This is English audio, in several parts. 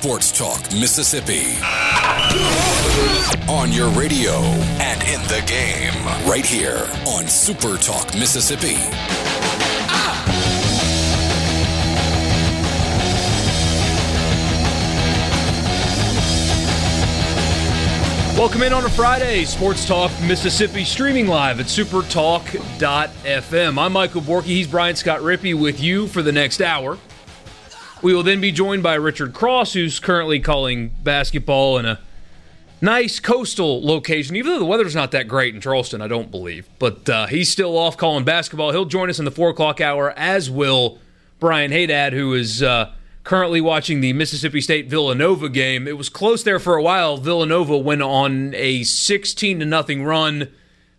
Sports Talk Mississippi. On your radio and in the game, right here on Super Talk Mississippi. Welcome in on a Friday, Sports Talk Mississippi, streaming live at supertalk.fm. I'm Michael Borky. He's Brian Scott Rippey with you for the next hour. We will then be joined by Richard Cross, who's currently calling basketball in a nice coastal location, even though the weather's not that great in Charleston, I don't believe. But uh, he's still off calling basketball. He'll join us in the 4 o'clock hour, as will Brian Haydad, who is uh, currently watching the Mississippi State Villanova game. It was close there for a while. Villanova went on a 16 to nothing run,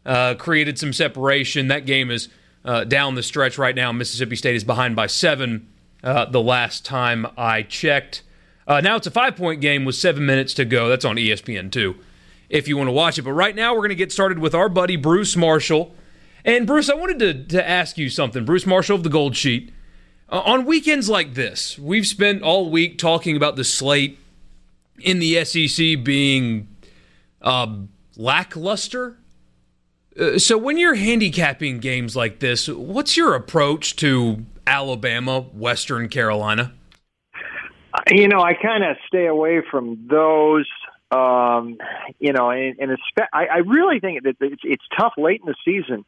uh, created some separation. That game is uh, down the stretch right now. Mississippi State is behind by seven uh, the last time I checked. Uh, now it's a five point game with seven minutes to go. That's on ESPN too, if you want to watch it. But right now we're going to get started with our buddy Bruce Marshall. And Bruce, I wanted to, to ask you something. Bruce Marshall of the Gold Sheet. Uh, on weekends like this, we've spent all week talking about the slate in the SEC being uh, lackluster. Uh, so when you're handicapping games like this, what's your approach to Alabama, Western Carolina? You know, I kind of stay away from those. Um, you know, and, and I, I really think that it's, it's tough late in the season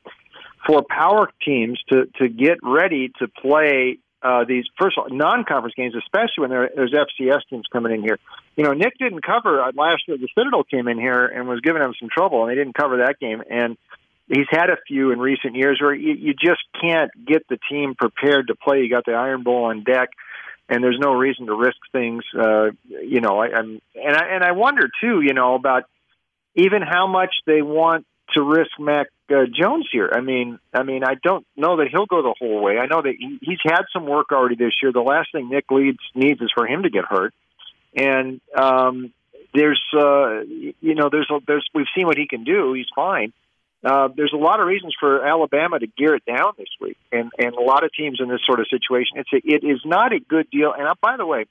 for power teams to to get ready to play uh, these first non-conference games, especially when there, there's FCS teams coming in here. You know, Nick didn't cover uh, last year. The Citadel came in here and was giving them some trouble, and they didn't cover that game. And he's had a few in recent years where you, you just can't get the team prepared to play. You got the Iron Bowl on deck, and there's no reason to risk things. Uh, you know, I, I'm and I and I wonder too. You know about even how much they want to risk Mac uh, Jones here. I mean, I mean, I don't know that he'll go the whole way. I know that he, he's had some work already this year. The last thing Nick Leeds needs is for him to get hurt, and um, there's, uh, you know, there's, a, there's, we've seen what he can do. He's fine uh, there's a lot of reasons for Alabama to gear it down this week, and and a lot of teams in this sort of situation. It's a, it is not a good deal. And uh, by the way,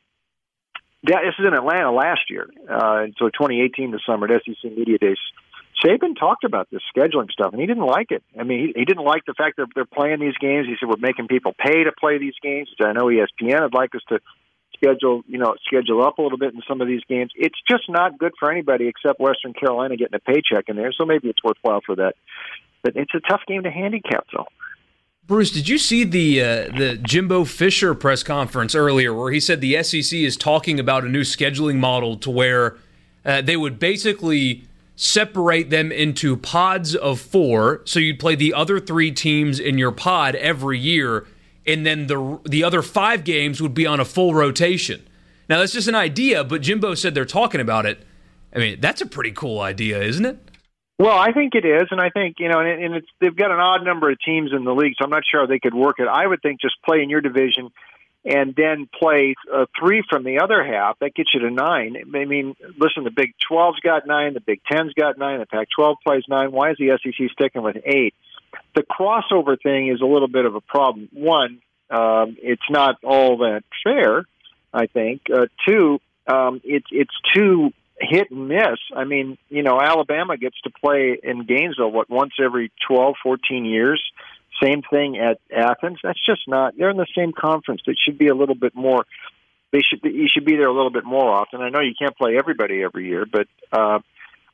that, this is in Atlanta last year, uh, so 2018 the summer at SEC Media Days. Saban talked about this scheduling stuff, and he didn't like it. I mean, he, he didn't like the fact that they're playing these games. He said we're making people pay to play these games. I know ESPN would like us to schedule, you know, schedule up a little bit in some of these games. It's just not good for anybody except Western Carolina getting a paycheck in there. So maybe it's worthwhile for that. But it's a tough game to handicap, though. Bruce, did you see the uh, the Jimbo Fisher press conference earlier, where he said the SEC is talking about a new scheduling model to where uh, they would basically separate them into pods of four, so you'd play the other three teams in your pod every year and then the the other five games would be on a full rotation. Now that's just an idea, but Jimbo said they're talking about it. I mean, that's a pretty cool idea, isn't it? Well, I think it is, and I think you know, and it's they've got an odd number of teams in the league, so I'm not sure they could work it. I would think just play in your division, and then play uh, three from the other half. That gets you to nine. I mean, listen, the Big 12's got nine, the Big 10's got nine, the Pac-12 plays nine. Why is the SEC sticking with eight? The crossover thing is a little bit of a problem. One, um, it's not all that fair. I think. Uh, two, um, it's it's too hit and miss. I mean, you know, Alabama gets to play in Gainesville what once every 12, 14 years. Same thing at Athens. That's just not. They're in the same conference. It should be a little bit more. They should. Be, you should be there a little bit more often. I know you can't play everybody every year, but uh,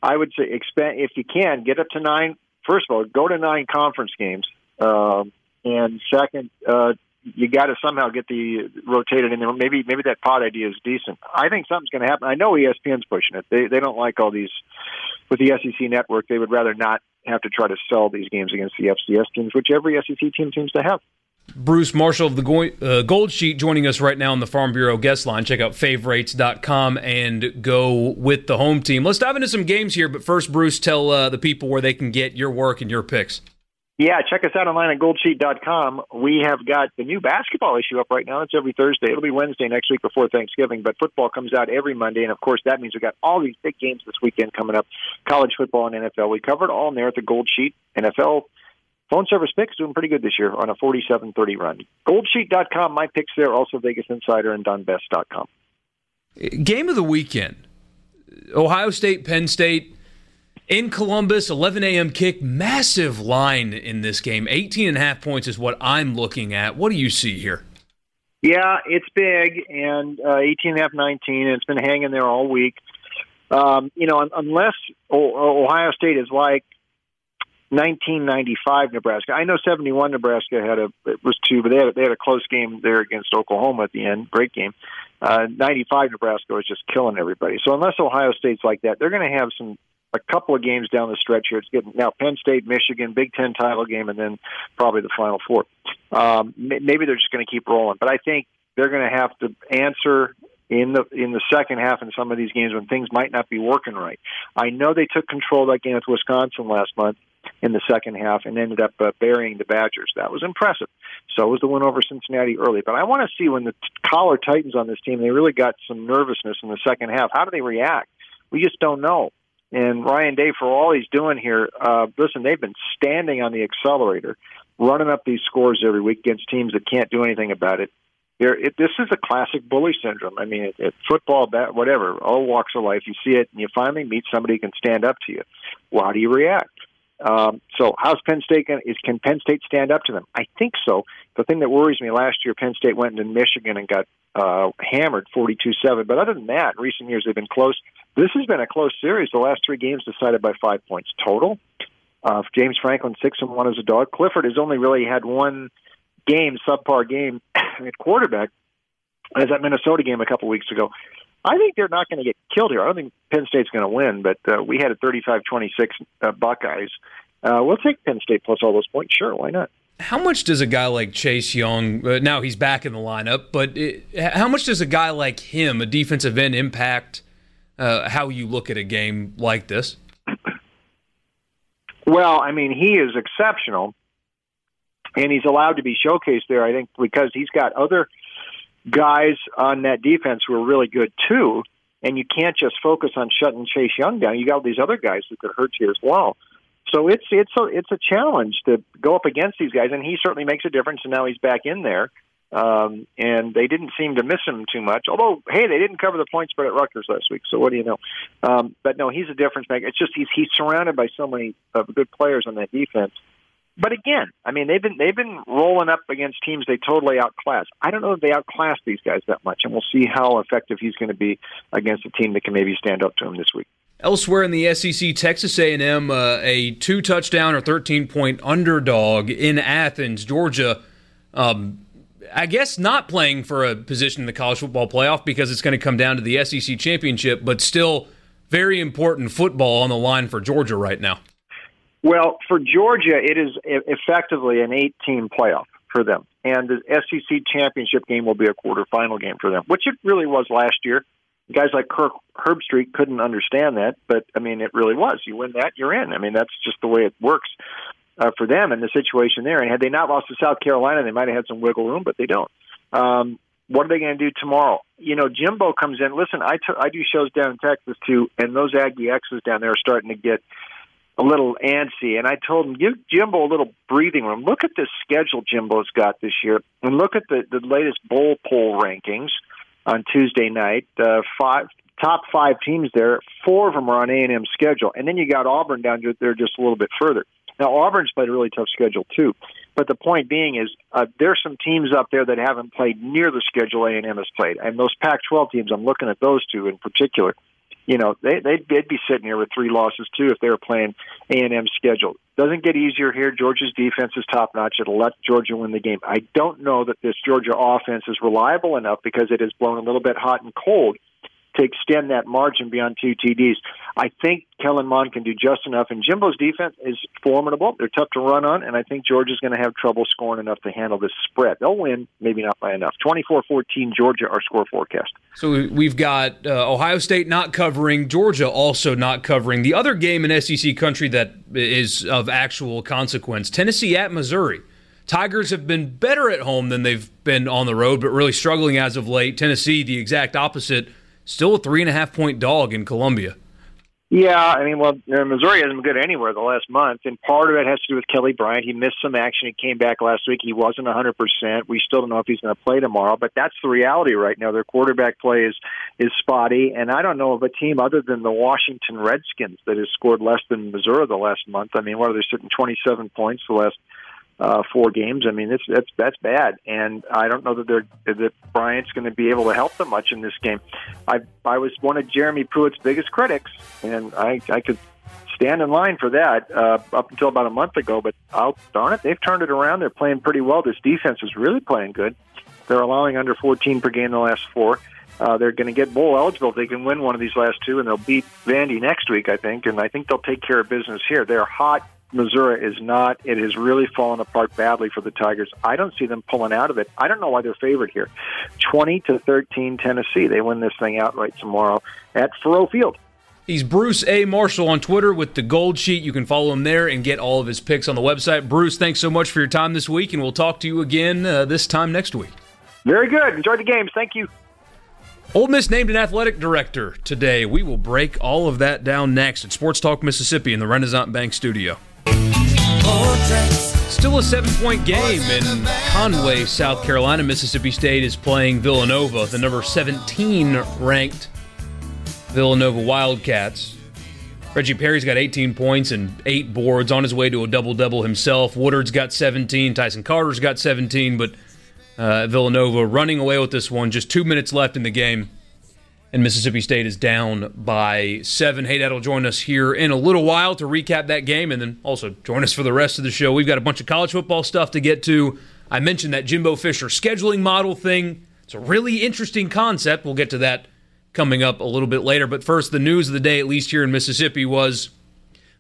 I would say expand if you can get up to nine first of all, go to nine conference games, um, and second, uh, you got to somehow get the rotated in there. Maybe maybe that pod idea is decent. I think something's going to happen. I know ESPN's pushing it. They they don't like all these with the SEC network. They would rather not have to try to sell these games against the FCS teams, which every SEC team seems to have. Bruce Marshall of the uh, Gold Sheet joining us right now on the Farm Bureau guest line. Check out favorites.com and go with the home team. Let's dive into some games here, but first, Bruce, tell uh, the people where they can get your work and your picks. Yeah, check us out online at goldsheet.com. We have got the new basketball issue up right now. It's every Thursday. It'll be Wednesday next week before Thanksgiving, but football comes out every Monday. And of course, that means we've got all these big games this weekend coming up college football and NFL. We covered all in there at the Gold Sheet. NFL phone service picks doing pretty good this year on a 47 30 run. Goldsheet.com, my picks there. Also, Vegas Insider and DonBest.com. Game of the weekend Ohio State, Penn State in Columbus, 11 a.m. kick, massive line in this game. 18 and a half points is what I'm looking at. What do you see here? Yeah, it's big, and uh, 18 and a half, 19, and it's been hanging there all week. Um, you know, unless Ohio State is like 1995 Nebraska. I know 71 Nebraska had a it was two, but they had they had a close game there against Oklahoma at the end. Great game. Uh, 95 Nebraska was just killing everybody. So unless Ohio State's like that, they're going to have some a couple of games down the stretch here. It's getting now Penn State, Michigan, Big Ten title game, and then probably the Final Four. Um, maybe they're just going to keep rolling, but I think they're going to have to answer in the in the second half in some of these games when things might not be working right. I know they took control of that game with Wisconsin last month in the second half and ended up uh, burying the Badgers. That was impressive. So was the win over Cincinnati early. But I want to see when the collar tightens on this team, they really got some nervousness in the second half. How do they react? We just don't know. And Ryan Day, for all he's doing here, uh, listen, they've been standing on the accelerator, running up these scores every week against teams that can't do anything about it. There, it, this is a classic bully syndrome. I mean, it, it, football, bat, whatever, all walks of life. You see it, and you finally meet somebody who can stand up to you. Well, how do you react? Um, so, how's Penn State going? Is can Penn State stand up to them? I think so. The thing that worries me last year, Penn State went into Michigan and got uh, hammered forty-two-seven. But other than that, in recent years they've been close. This has been a close series. The last three games decided by five points total. Uh, James Franklin six and one as a dog. Clifford has only really had one game, subpar game at quarterback, as that Minnesota game a couple weeks ago. I think they're not going to get killed here. I don't think Penn State's going to win, but uh, we had a 35-26 uh, Buckeyes. Uh, we'll take Penn State plus all those points. Sure, why not? How much does a guy like Chase Young, uh, now he's back in the lineup, but it, how much does a guy like him, a defensive end, impact uh, how you look at a game like this? Well, I mean, he is exceptional, and he's allowed to be showcased there. I think because he's got other guys on that defense who are really good too, and you can't just focus on shutting Chase Young down. You got all these other guys who could hurt you as well. So it's it's a it's a challenge to go up against these guys, and he certainly makes a difference. And now he's back in there. Um, and they didn't seem to miss him too much. Although, hey, they didn't cover the point spread at Rutgers last week, so what do you know? Um, but no, he's a difference maker. It's just he's he's surrounded by so many uh, good players on that defense. But again, I mean they've been they've been rolling up against teams they totally outclass. I don't know if they outclass these guys that much, and we'll see how effective he's going to be against a team that can maybe stand up to him this week. Elsewhere in the SEC, Texas A&M, uh, a two touchdown or thirteen point underdog in Athens, Georgia. Um, I guess not playing for a position in the college football playoff because it's going to come down to the SEC championship, but still very important football on the line for Georgia right now. Well, for Georgia, it is effectively an eight team playoff for them. And the SEC championship game will be a quarterfinal game for them, which it really was last year. Guys like Kirk Herbstreit couldn't understand that, but I mean, it really was. You win that, you're in. I mean, that's just the way it works uh, for them in the situation there. And had they not lost to South Carolina, they might have had some wiggle room, but they don't. Um, what are they going to do tomorrow? You know, Jimbo comes in. Listen, I, t- I do shows down in Texas too, and those Aggie X's down there are starting to get a little antsy. And I told him, give Jimbo a little breathing room. Look at this schedule Jimbo's got this year, and look at the the latest bowl poll rankings on Tuesday night. Uh, five top five teams there. Four of them are on A and M schedule, and then you got Auburn down there just a little bit further. Now Auburn's played a really tough schedule too, but the point being is uh, there's some teams up there that haven't played near the schedule A and M has played, and those Pac-12 teams. I'm looking at those two in particular. You know, they they'd, they'd be sitting here with three losses too if they were playing A and M schedule. Doesn't get easier here. Georgia's defense is top notch. It'll let Georgia win the game. I don't know that this Georgia offense is reliable enough because it has blown a little bit hot and cold to extend that margin beyond two TDs. I think Kellen Mond can do just enough, and Jimbo's defense is formidable. They're tough to run on, and I think Georgia's going to have trouble scoring enough to handle this spread. They'll win, maybe not by enough. 24-14 Georgia, our score forecast. So we've got uh, Ohio State not covering, Georgia also not covering. The other game in SEC country that is of actual consequence, Tennessee at Missouri. Tigers have been better at home than they've been on the road, but really struggling as of late. Tennessee, the exact opposite, still a three and a half point dog in Columbia. Yeah, I mean, well, Missouri hasn't been good anywhere the last month, and part of it has to do with Kelly Bryant. He missed some action. He came back last week. He wasn't 100%. We still don't know if he's going to play tomorrow, but that's the reality right now. Their quarterback play is is spotty, and I don't know of a team other than the Washington Redskins that has scored less than Missouri the last month. I mean, what are they sitting 27 points the last uh, four games. I mean, it's that's that's bad, and I don't know that they're that Bryant's going to be able to help them much in this game. I I was one of Jeremy Pruitt's biggest critics, and I I could stand in line for that uh, up until about a month ago. But I'll darn it, they've turned it around. They're playing pretty well. This defense is really playing good. They're allowing under 14 per game the last four. Uh, they're going to get bowl eligible if they can win one of these last two, and they'll beat Vandy next week, I think. And I think they'll take care of business here. They're hot Missouri is not. It has really fallen apart badly for the Tigers. I don't see them pulling out of it. I don't know why they're favored here. 20 to 13 Tennessee. They win this thing outright tomorrow at Faurot Field. He's Bruce A. Marshall on Twitter with the Gold Sheet. You can follow him there and get all of his picks on the website. Bruce, thanks so much for your time this week, and we'll talk to you again uh, this time next week. Very good. Enjoy the games. Thank you. Ole Miss named an athletic director today. We will break all of that down next at Sports Talk Mississippi in the Renaissance Bank studio. Still a seven point game in Conway, South Carolina. Mississippi State is playing Villanova, the number 17 ranked Villanova Wildcats. Reggie Perry's got 18 points and eight boards on his way to a double double himself. Woodard's got 17. Tyson Carter's got 17, but uh, Villanova running away with this one. Just two minutes left in the game and Mississippi State is down by seven. Haydad will join us here in a little while to recap that game and then also join us for the rest of the show. We've got a bunch of college football stuff to get to. I mentioned that Jimbo Fisher scheduling model thing. It's a really interesting concept. We'll get to that coming up a little bit later. But first, the news of the day, at least here in Mississippi, was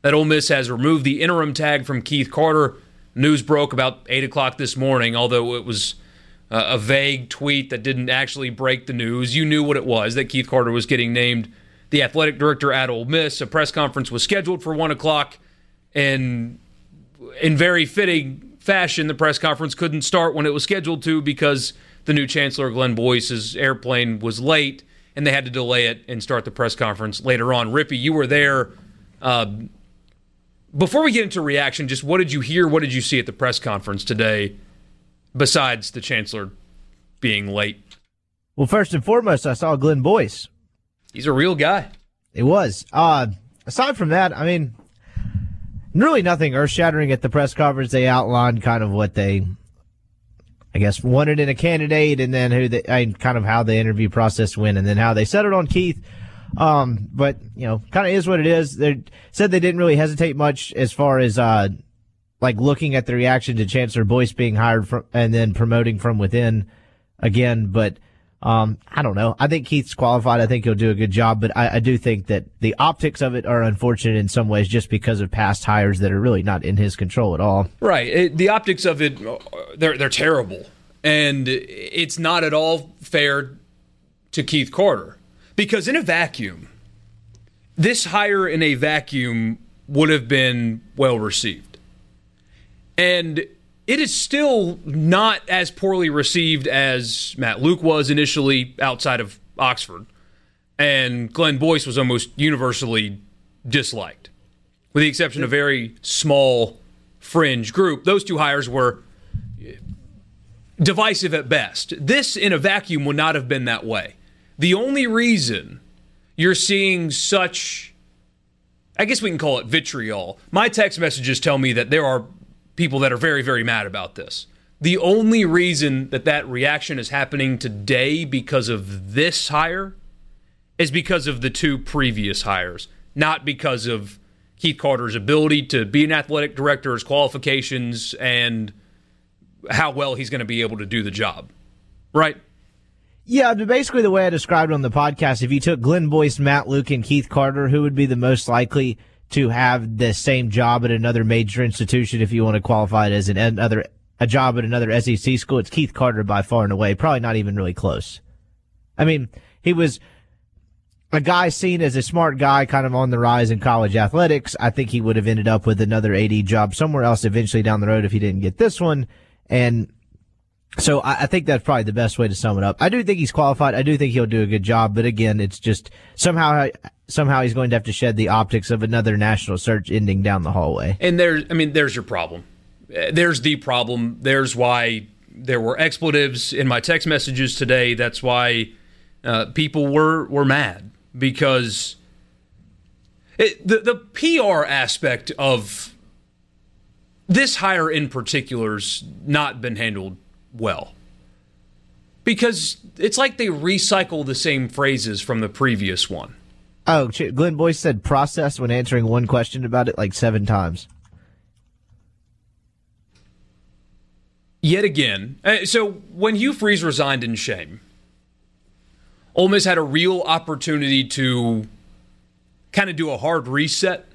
that Ole Miss has removed the interim tag from Keith Carter. News broke about 8 o'clock this morning, although it was uh, a vague tweet that didn't actually break the news. You knew what it was that Keith Carter was getting named the athletic director at Ole Miss. A press conference was scheduled for one o'clock, and in very fitting fashion, the press conference couldn't start when it was scheduled to because the new chancellor Glenn Boyce's airplane was late, and they had to delay it and start the press conference later on. Rippy, you were there. Uh, before we get into reaction, just what did you hear? What did you see at the press conference today besides the chancellor being late? Well, first and foremost, I saw Glenn Boyce. He's a real guy. It was. Uh, aside from that, I mean, really nothing earth shattering at the press conference. They outlined kind of what they, I guess, wanted in a candidate and then who they, and kind of how the interview process went and then how they settled on Keith. Um, but, you know, kind of is what it is. They said they didn't really hesitate much as far as, uh, like looking at the reaction to Chancellor Boyce being hired from and then promoting from within again. But um, I don't know. I think Keith's qualified. I think he'll do a good job. But I, I, do think that the optics of it are unfortunate in some ways, just because of past hires that are really not in his control at all. Right. It, the optics of it, they're they're terrible, and it's not at all fair to Keith Carter because in a vacuum, this hire in a vacuum would have been well received. And it is still not as poorly received as Matt Luke was initially outside of Oxford. And Glenn Boyce was almost universally disliked, with the exception of a very small fringe group. Those two hires were divisive at best. This, in a vacuum, would not have been that way. The only reason you're seeing such, I guess we can call it vitriol, my text messages tell me that there are people that are very, very mad about this. The only reason that that reaction is happening today because of this hire is because of the two previous hires, not because of Keith Carter's ability to be an athletic director, his qualifications, and how well he's going to be able to do the job. Right? Yeah, basically the way I described it on the podcast, if you took Glenn Boyce, Matt Luke, and Keith Carter, who would be the most likely to have the same job at another major institution if you want to qualify it as an another a job at another SEC school? It's Keith Carter by far and away, probably not even really close. I mean, he was a guy seen as a smart guy, kind of on the rise in college athletics. I think he would have ended up with another AD job somewhere else eventually down the road if he didn't get this one. And so I, I, think that's probably the best way to sum it up. I do think he's qualified. I do think he'll do a good job, but again, it's just somehow somehow he's going to have to shed the optics of another national search ending down the hallway. And there's, I mean, there's your problem. There's the problem. There's why there were expletives in my text messages today. That's why uh, people were were mad because it, the the PR aspect of this hire in particular's not been handled well. Because it's like they recycle the same phrases from the previous one. Oh, Glenn Boyce said process when answering one question about it like seven times. Yet again. Uh, so when Hugh Freeze resigned in shame, Ole Miss had a real opportunity to kind of do a hard reset.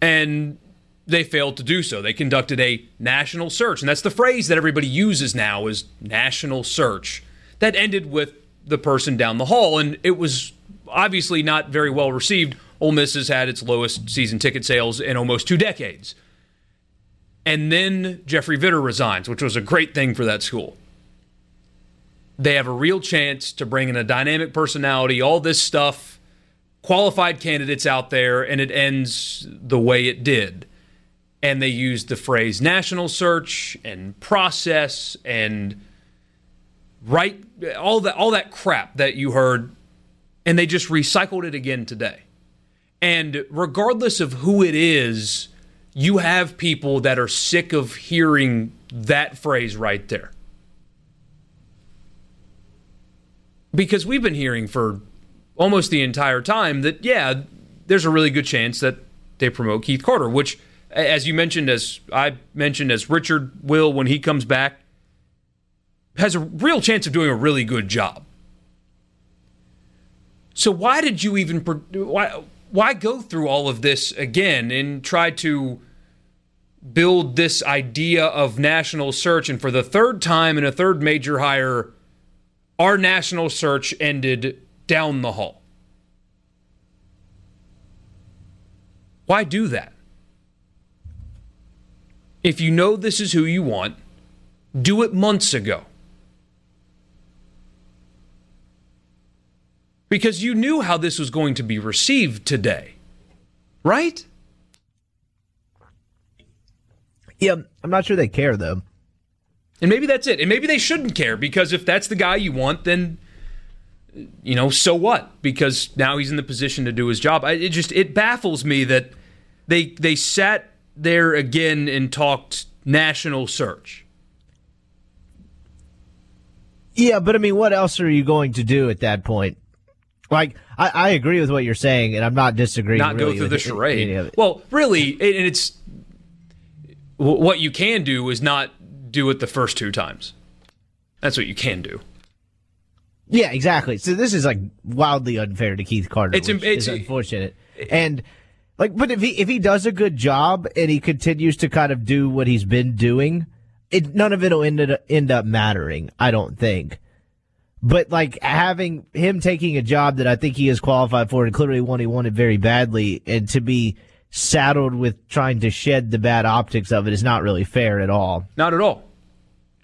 And they failed to do so. They conducted a national search, and that's the phrase that everybody uses now is national search. That ended with the person down the hall, and it was obviously not very well received. Ole Miss has had its lowest season ticket sales in almost two decades. And then Jeffrey Vitter resigns, which was a great thing for that school. They have a real chance to bring in a dynamic personality, all this stuff, qualified candidates out there, and it ends the way it did and they used the phrase national search and process and right all that all that crap that you heard and they just recycled it again today. And regardless of who it is, you have people that are sick of hearing that phrase right there. Because we've been hearing for almost the entire time that yeah, there's a really good chance that they promote Keith Carter, which as you mentioned, as I mentioned, as Richard will when he comes back, has a real chance of doing a really good job. So why did you even why why go through all of this again and try to build this idea of national search and for the third time in a third major hire our national search ended down the hall. Why do that? If you know this is who you want, do it months ago. Because you knew how this was going to be received today, right? Yeah, I'm not sure they care though. And maybe that's it. And maybe they shouldn't care because if that's the guy you want, then you know, so what? Because now he's in the position to do his job. it just it baffles me that they they sat there again and talked national search. Yeah, but I mean, what else are you going to do at that point? Like, I, I agree with what you're saying, and I'm not disagreeing. Not really go through the charade. Well, really, and it's what you can do is not do it the first two times. That's what you can do. Yeah, exactly. So this is like wildly unfair to Keith Carter. It's, it's unfortunate, and like, but if he if he does a good job and he continues to kind of do what he's been doing, it none of it'll end up, end up mattering. I don't think. But like having him taking a job that I think he is qualified for and clearly one he wanted very badly, and to be saddled with trying to shed the bad optics of it is not really fair at all. Not at all.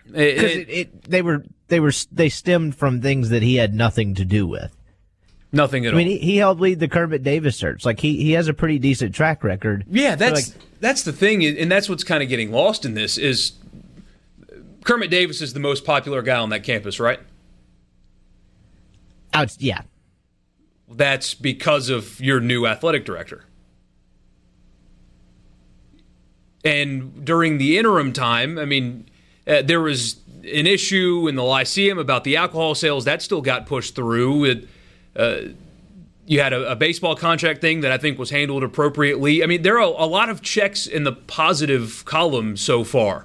Because it, it, it, they were they were they stemmed from things that he had nothing to do with. Nothing at all. I mean, he, he, helped lead the Kermit Davis search. Like he he has a pretty decent track record. Yeah, that's so like, that's the thing, and that's what's kind of getting lost in this is Kermit Davis is the most popular guy on that campus, right? Out, yeah. That's because of your new athletic director. And during the interim time, I mean, uh, there was an issue in the Lyceum about the alcohol sales that still got pushed through. It, uh, you had a, a, baseball contract thing that I think was handled appropriately. I mean, there are a lot of checks in the positive column so far.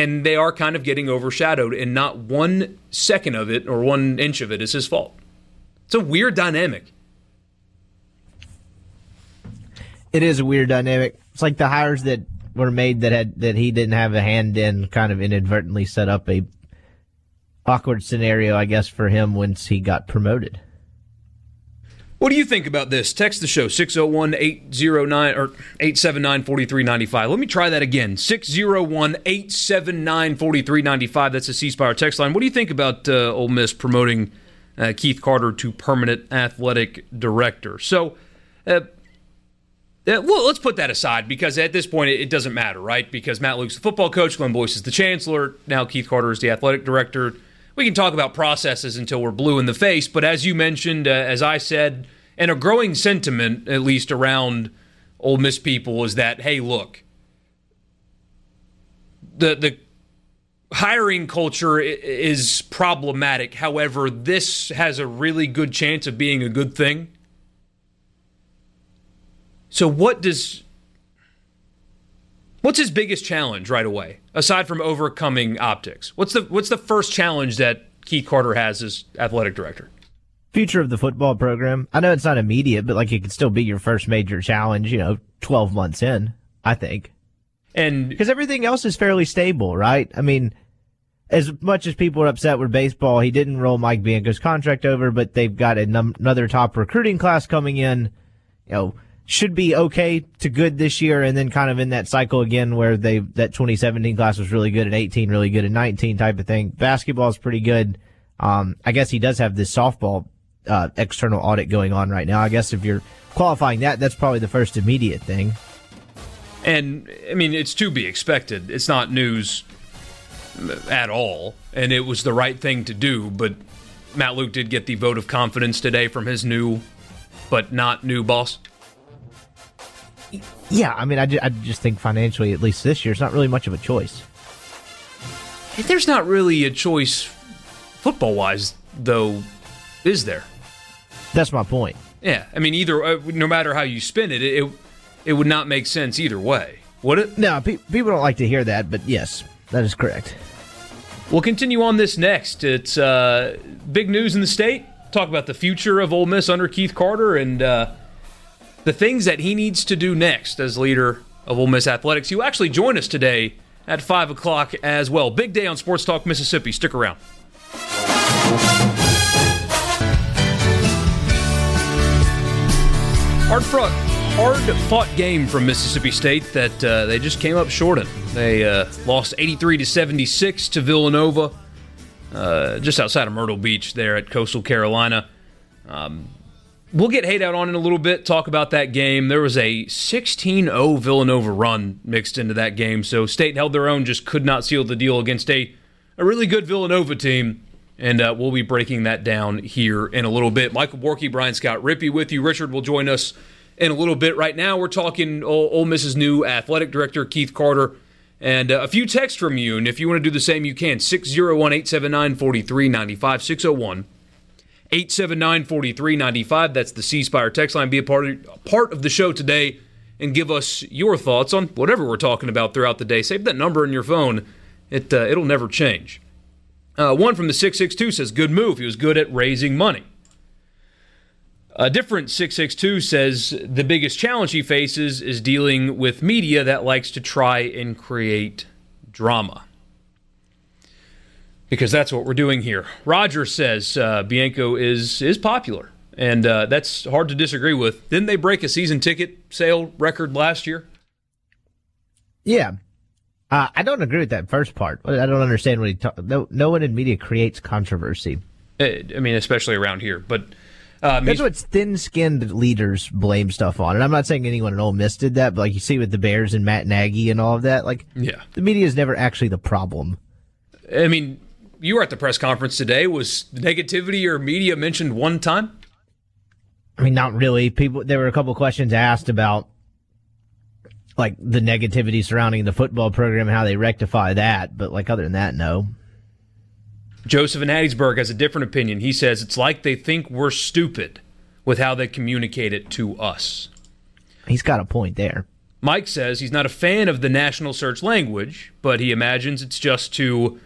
And they are kind of getting overshadowed, and not one second of it or one inch of it is his fault. It's a weird dynamic. It is a weird dynamic. It's like the hires that were made that had that he didn't have a hand in, kind of inadvertently set up a awkward scenario, I guess, for him once he got promoted. What do you think about this? Text the show 601 809 or 879 4395. Let me try that again 601 879 4395. That's the C Spire text line. What do you think about uh, Ole Miss promoting uh, Keith Carter to permanent athletic director? So, uh, uh, well, let's put that aside because at this point it, it doesn't matter, right? Because Matt Luke's the football coach, Glenn Boyce is the chancellor, now Keith Carter is the athletic director we can talk about processes until we're blue in the face. But as you mentioned, uh, as I said, and a growing sentiment, at least around Ole Miss people, is that hey, look, the the hiring culture is problematic. However, this has a really good chance of being a good thing. So, what does What's his biggest challenge right away, aside from overcoming optics? What's the What's the first challenge that Keith Carter has as athletic director? Future of the football program. I know it's not immediate, but like it could still be your first major challenge. You know, twelve months in, I think, and because everything else is fairly stable, right? I mean, as much as people are upset with baseball, he didn't roll Mike Bianco's contract over, but they've got num- another top recruiting class coming in. You know should be okay to good this year and then kind of in that cycle again where they that 2017 class was really good at 18 really good at 19 type of thing. Basketball is pretty good. Um, i guess he does have this softball uh, external audit going on right now. I guess if you're qualifying that that's probably the first immediate thing. And i mean it's to be expected. It's not news at all. And it was the right thing to do but matt luke did get the vote of confidence today from his new but not new boss yeah, I mean, I, I just think financially, at least this year, it's not really much of a choice. There's not really a choice football wise, though, is there? That's my point. Yeah, I mean, either uh, no matter how you spin it, it it would not make sense either way, would it? No, pe- people don't like to hear that, but yes, that is correct. We'll continue on this next. It's uh, big news in the state. Talk about the future of Ole Miss under Keith Carter and. Uh, the things that he needs to do next as leader of Ole Miss Athletics. You actually join us today at 5 o'clock as well. Big day on Sports Talk Mississippi. Stick around. Hard fought, hard fought game from Mississippi State that uh, they just came up short in. They uh, lost 83 to 76 to Villanova, uh, just outside of Myrtle Beach there at Coastal Carolina. Um, We'll get hate out on in a little bit, talk about that game. There was a 16 0 Villanova run mixed into that game, so State held their own, just could not seal the deal against a, a really good Villanova team. And uh, we'll be breaking that down here in a little bit. Michael Borky, Brian Scott Rippey with you. Richard will join us in a little bit. Right now, we're talking Ole, Ole Miss's new athletic director, Keith Carter. And uh, a few texts from you. And if you want to do the same, you can. 601 879 4395 601 879 4395. That's the C Spire text line. Be a part of, part of the show today and give us your thoughts on whatever we're talking about throughout the day. Save that number in your phone, it, uh, it'll never change. Uh, one from the 662 says, Good move. He was good at raising money. A different 662 says the biggest challenge he faces is dealing with media that likes to try and create drama because that's what we're doing here. Roger says uh, Bianco is is popular, and uh, that's hard to disagree with. Didn't they break a season ticket sale record last year? Yeah. Uh, I don't agree with that first part. I don't understand what he talks. No, no one in media creates controversy. Uh, I mean, especially around here. But um, that's what thin-skinned leaders blame stuff on. And I'm not saying anyone in Ole Miss did that, but like you see with the Bears and Matt Nagy and all of that, like yeah, the media is never actually the problem. I mean, you were at the press conference today. Was negativity or media mentioned one time? I mean, not really. People, there were a couple questions asked about like the negativity surrounding the football program and how they rectify that. But like other than that, no. Joseph in Hattiesburg has a different opinion. He says it's like they think we're stupid with how they communicate it to us. He's got a point there. Mike says he's not a fan of the national search language, but he imagines it's just to,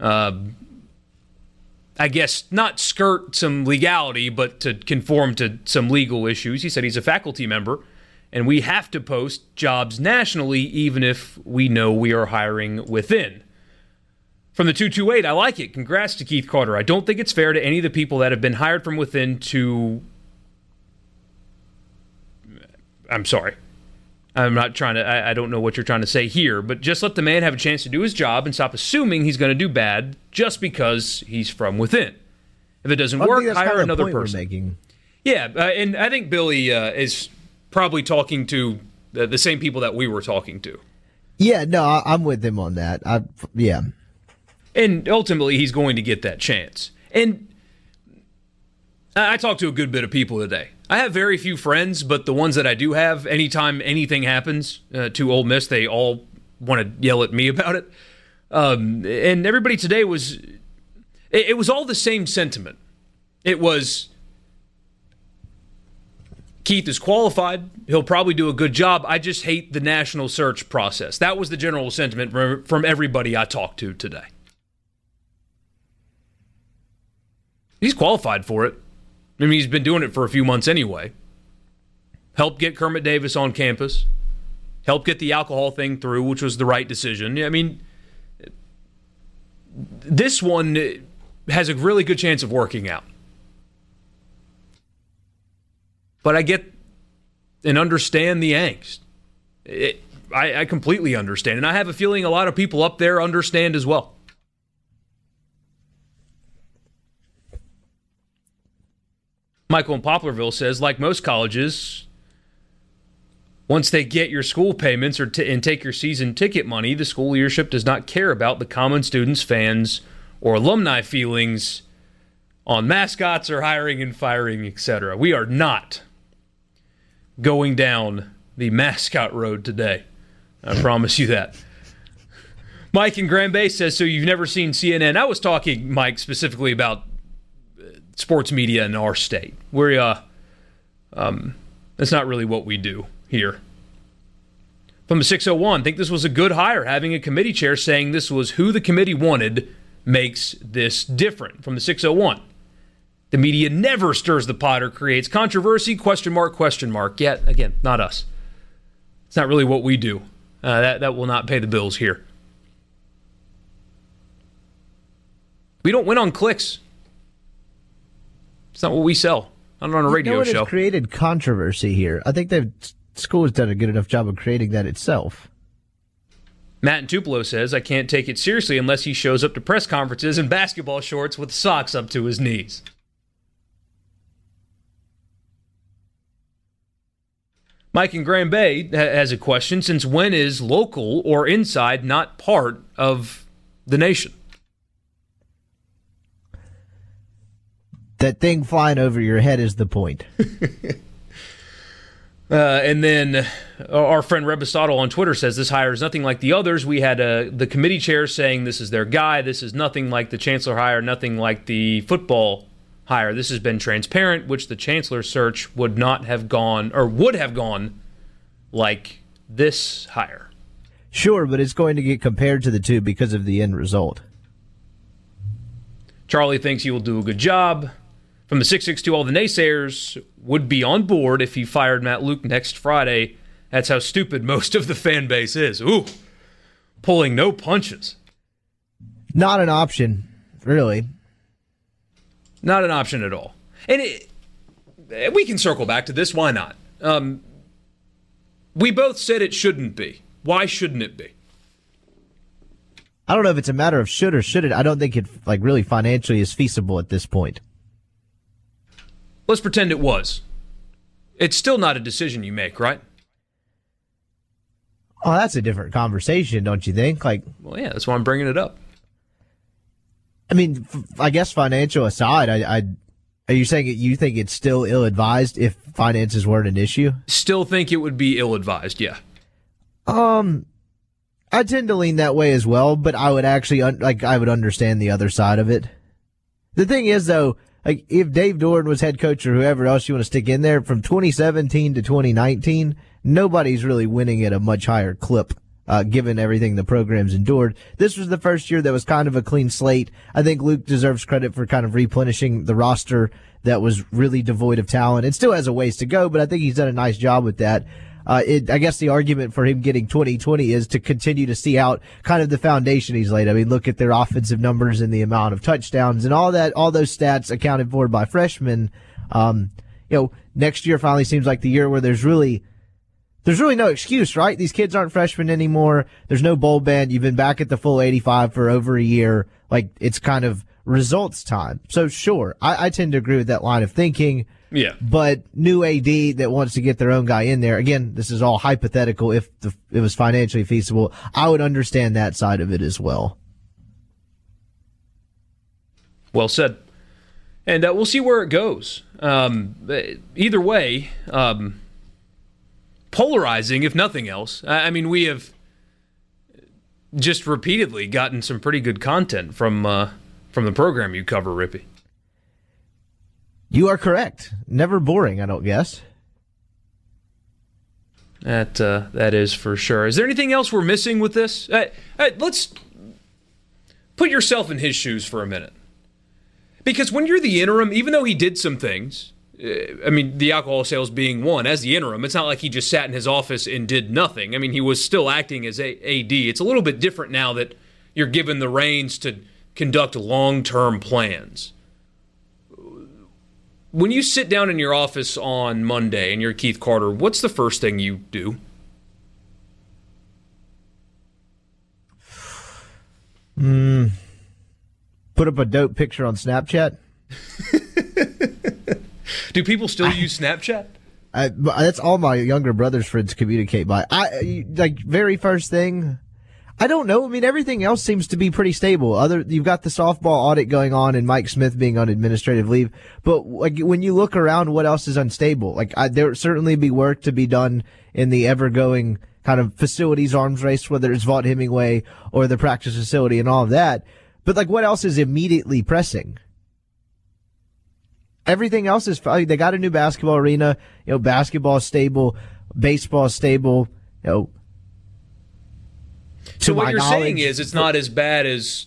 uh, I guess, not skirt some legality, but to conform to some legal issues. He said he's a faculty member, and we have to post jobs nationally, even if we know we are hiring within. From the 228, I like it. Congrats to Keith Carter. I don't think it's fair to any of the people that have been hired from within to. I'm sorry. I'm not trying to, I, I, don't know what you're trying to say here, but just let the man have a chance to do his job and stop assuming he's going to do bad just because he's from within. If it doesn't work, hire another person. Yeah, uh, and I think Billy uh, is probably talking to the, the, same people that we were talking to. Yeah, no, I, I'm with him on that. I, yeah. And ultimately, he's going to get that chance. And I talked to a good bit of people today. I have very few friends, but the ones that I do have, anytime anything happens uh, to Ole Miss, they all want to yell at me about it. Um, and everybody today was, it, it was all the same sentiment. It was Keith is qualified. He'll probably do a good job. I just hate the national search process. That was the general sentiment from everybody I talked to today. He's qualified for it. I mean, he's been doing it for a few months anyway. Help get Kermit Davis on campus. Help get the alcohol thing through, which was the right decision. I mean, this one uh, has a really good chance of working out. But I get and understand the angst. It, I, I completely understand. And I have a feeling a lot of people up there understand as well. Michael in Poplarville says, like most colleges, once they get your school payments or t- and take your season ticket money, the school leadership does not care about the common students, fans, or alumni feelings on mascots or hiring and firing, etc. We are not going down the mascot road today. I promise you that. Mike in Grand Bay says, So you've never seen CNN? I was talking, Mike, specifically about sports media in our state. We're uh, um, that's not really what we do here. From the 601, think this was a good hire. Having a committee chair saying this was who the committee wanted makes this different. From the 601, the media never stirs the pot or creates controversy. Question mark? Question mark? Yet again, not us. It's not really what we do. Uh, that that will not pay the bills here. We don't win on clicks. It's not what we sell. I don't on a radio you know show. created controversy here. I think the school has done a good enough job of creating that itself. Matt in Tupelo says, I can't take it seriously unless he shows up to press conferences in basketball shorts with socks up to his knees. Mike in Grand Bay has a question. Since when is local or inside not part of the nation? That thing flying over your head is the point. uh, and then uh, our friend Rebistottle on Twitter says this hire is nothing like the others. We had uh, the committee chair saying this is their guy. This is nothing like the chancellor hire, nothing like the football hire. This has been transparent, which the chancellor search would not have gone or would have gone like this hire. Sure, but it's going to get compared to the two because of the end result. Charlie thinks he will do a good job. From the 662, all the naysayers would be on board if he fired Matt Luke next Friday. That's how stupid most of the fan base is. Ooh, pulling no punches. Not an option, really. Not an option at all. And it, we can circle back to this. Why not? Um, we both said it shouldn't be. Why shouldn't it be? I don't know if it's a matter of should or should it. I don't think it like really financially is feasible at this point. Let's pretend it was. It's still not a decision you make, right? Oh, that's a different conversation, don't you think? Like, well, yeah, that's why I'm bringing it up. I mean, I guess financial aside, I, I are you saying you think it's still ill advised if finances weren't an issue? Still think it would be ill advised, yeah. Um, I tend to lean that way as well, but I would actually un- like I would understand the other side of it. The thing is, though, like if Dave Doeren was head coach or whoever else you want to stick in there from 2017 to 2019, nobody's really winning at a much higher clip. Uh, given everything the program's endured, this was the first year that was kind of a clean slate. I think Luke deserves credit for kind of replenishing the roster that was really devoid of talent. It still has a ways to go, but I think he's done a nice job with that. Uh, it, I guess the argument for him getting 2020 is to continue to see out kind of the foundation he's laid. I mean, look at their offensive numbers and the amount of touchdowns and all that, all those stats accounted for by freshmen. Um, you know, next year finally seems like the year where there's really, there's really no excuse, right? These kids aren't freshmen anymore. There's no bowl band. You've been back at the full 85 for over a year. Like it's kind of results time. So sure, I, I tend to agree with that line of thinking. Yeah. But new AD that wants to get their own guy in there. Again, this is all hypothetical. If the, it was financially feasible, I would understand that side of it as well. Well said. And uh, we'll see where it goes. Um, either way, um, polarizing, if nothing else. I, I, mean, we have just repeatedly gotten some pretty good content from uh, from the program you cover, Rippy. You are correct. Never boring, I don't guess. That uh, that is for sure. Is there anything else we're missing with this? Uh, uh, let's put yourself in his shoes for a minute. Because when you're the interim, even though he did some things, uh, I mean, the alcohol sales being one, as the interim, it's not like he just sat in his office and did nothing. I mean, he was still acting as a- AD. It's a little bit different now that you're given the reins to conduct long term plans when you sit down in your office on Monday and you're Keith Carter, what's the first thing you do? Mm, put up a dope picture on Snapchat. do people still use Snapchat? I, that's all my younger brother's friends communicate by. I like very first thing. I don't know. I mean, everything else seems to be pretty stable. Other, you've got the softball audit going on and Mike Smith being on administrative leave. But like when you look around, what else is unstable? Like I, there certainly be work to be done in the ever going kind of facilities arms race, whether it's Vaught Hemingway or the practice facility and all of that. But like what else is immediately pressing? Everything else is, they got a new basketball arena, you know, basketball stable, baseball stable, you know, so what you're saying is it's not as bad as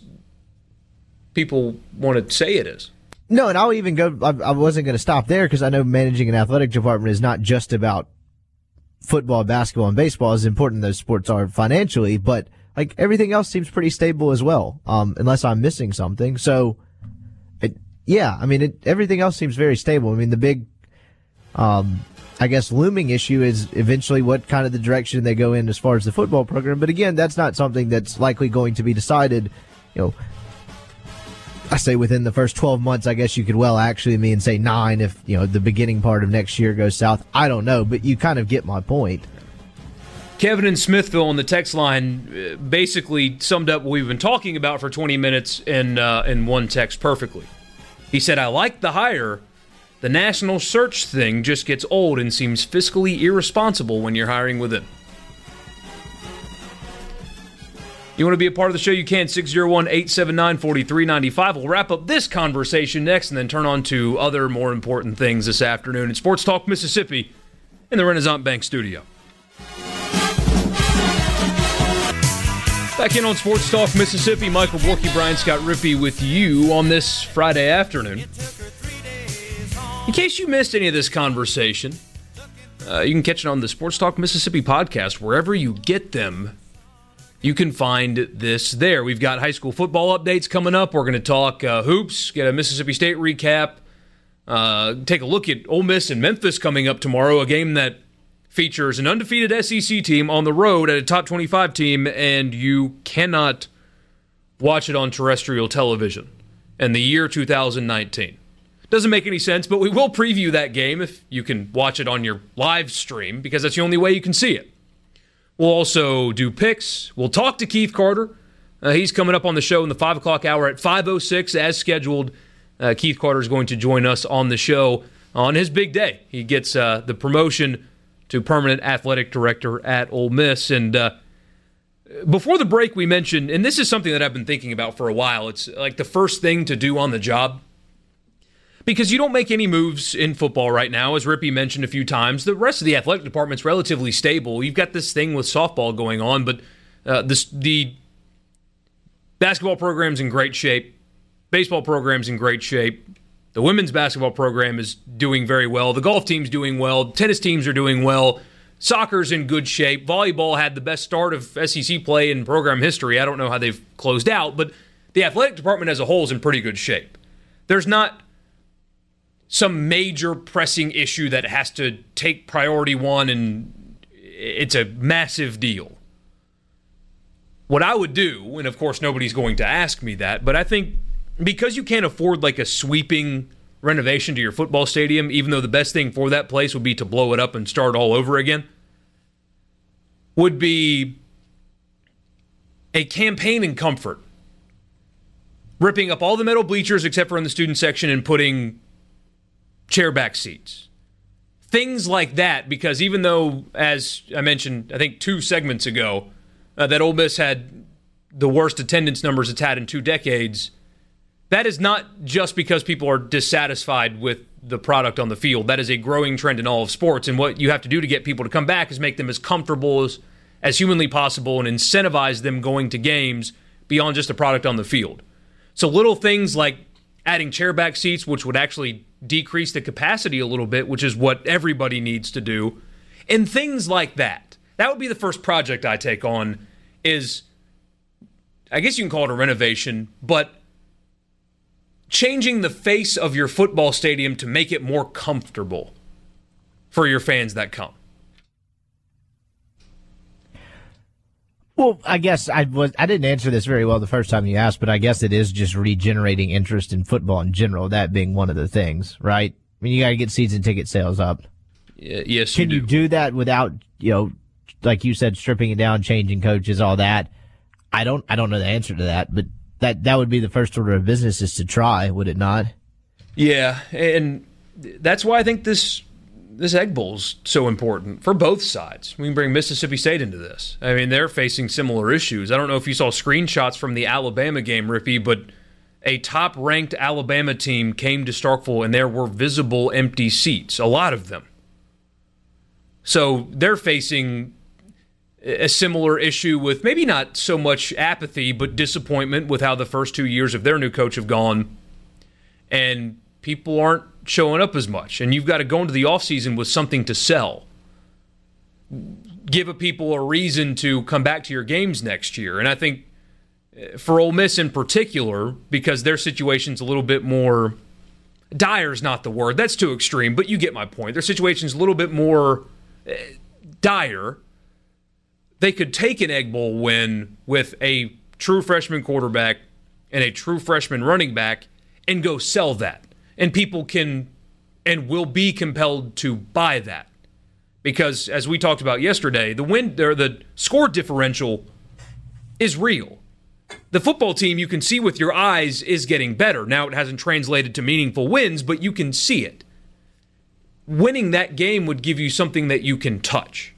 people want to say it is. No, and I'll even go. I, I wasn't going to stop there because I know managing an athletic department is not just about football, basketball, and baseball. As important those sports are financially, but like everything else seems pretty stable as well. Um, unless I'm missing something. So, it, yeah, I mean, it, everything else seems very stable. I mean, the big, um, I guess, looming issue is eventually what kind of the direction they go in as far as the football program. But again, that's not something that's likely going to be decided, you know, I say within the first 12 months, I guess you could well actually mean say nine if, you know, the beginning part of next year goes south. I don't know, but you kind of get my point. Kevin in Smithville on the text line uh, basically summed up what we've been talking about for 20 minutes in, uh, in one text perfectly. He said, I like the hire the national search thing just gets old and seems fiscally irresponsible when you're hiring within. You want to be a part of the show? You can. 601 879 4395. We'll wrap up this conversation next and then turn on to other more important things this afternoon in Sports Talk Mississippi in the Renaissance Bank studio. Back in on Sports Talk Mississippi, Michael Borky, Brian Scott Rippey with you on this Friday afternoon. In case you missed any of this conversation, uh, you can catch it on the Sports Talk Mississippi podcast, wherever you get them. You can find this there. We've got high school football updates coming up. We're going to talk uh, hoops, get a Mississippi State recap, uh, take a look at Ole Miss and Memphis coming up tomorrow, a game that features an undefeated SEC team on the road at a top 25 team, and you cannot watch it on terrestrial television in the year 2019. Doesn't make any sense, but we will preview that game if you can watch it on your live stream because that's the only way you can see it. We'll also do picks. We'll talk to Keith Carter. Uh, he's coming up on the show in the 5 o'clock hour at 5.06 as scheduled. Uh, Keith Carter is going to join us on the show on his big day. He gets uh, the promotion to permanent athletic director at Ole Miss. And uh, before the break, we mentioned, and this is something that I've been thinking about for a while, it's like the first thing to do on the job because you don't make any moves in football right now, as Rippy mentioned a few times. The rest of the athletic department's relatively stable. You've got this thing with softball going on, but uh, this, the basketball program's in great shape. Baseball program's in great shape. The women's basketball program is doing very well. The golf team's doing well. Tennis teams are doing well. Soccer's in good shape. Volleyball had the best start of SEC play in program history. I don't know how they've closed out, but the athletic department as a whole is in pretty good shape. There's not some major pressing issue that has to take priority one and it's a massive deal. What I would do, and of course nobody's going to ask me that, but I think because you can't afford like a sweeping renovation to your football stadium, even though the best thing for that place would be to blow it up and start all over again, would be a campaign in comfort. Ripping up all the metal bleachers except for in the student section and putting chairback seats. Things like that, because even though, as I mentioned, I think two segments ago, uh, that Ole Miss had the worst attendance numbers it's had in two decades, that is not just because people are dissatisfied with the product on the field. That is a growing trend in all of sports. And what you have to do to get people to come back is make them as comfortable as, as humanly possible and incentivize them going to games beyond just the product on the field. So little things like adding chairback seats, which would actually decrease the capacity a little bit, which is what everybody needs to do, and things like that. That would be the first project I take on is I guess you can call it a renovation, but changing the face of your football stadium to make it more comfortable for your fans that come. Well, I guess I was I didn't answer this very well the first time you asked, but I guess it is just regenerating interest in football in general. That being one of the things, right? I mean, you got to get season ticket sales up. Y- yes, Can you you do. do that without you know, like you said, stripping it down, changing coaches, all that? I don't I don't know the answer to that, but that that would be the first order of business is to try, would it not? Yeah, and that's why I think this this Egg Bowl's so important for both sides. We can bring Mississippi State into this. I mean, they're facing similar issues. I don't know if you saw screenshots from the Alabama game, Rippy, but a top ranked Alabama team came to Starkville and there were visible empty seats, a lot of them. So they're facing a similar issue with maybe not so much apathy, but disappointment with how the first two years of their new coach have gone. And people aren't showing up as much. And you've got to go into the offseason with something to sell. Give people a reason to come back to your games next year. And I think uh, for Ole Miss in particular, because their situation's a little bit more dire is not the word. That's too extreme, but you get my point. Their situation's a little bit more uh, dire. They could take an Egg Bowl win with a true freshman quarterback and a true freshman running back and go sell that. And people can and will be compelled to buy that. Because as we talked about yesterday, the win or the score differential is real. The football team you can see with your eyes is getting better. Now it hasn't translated to meaningful wins, but you can see it. Winning that game would give you something that you can touch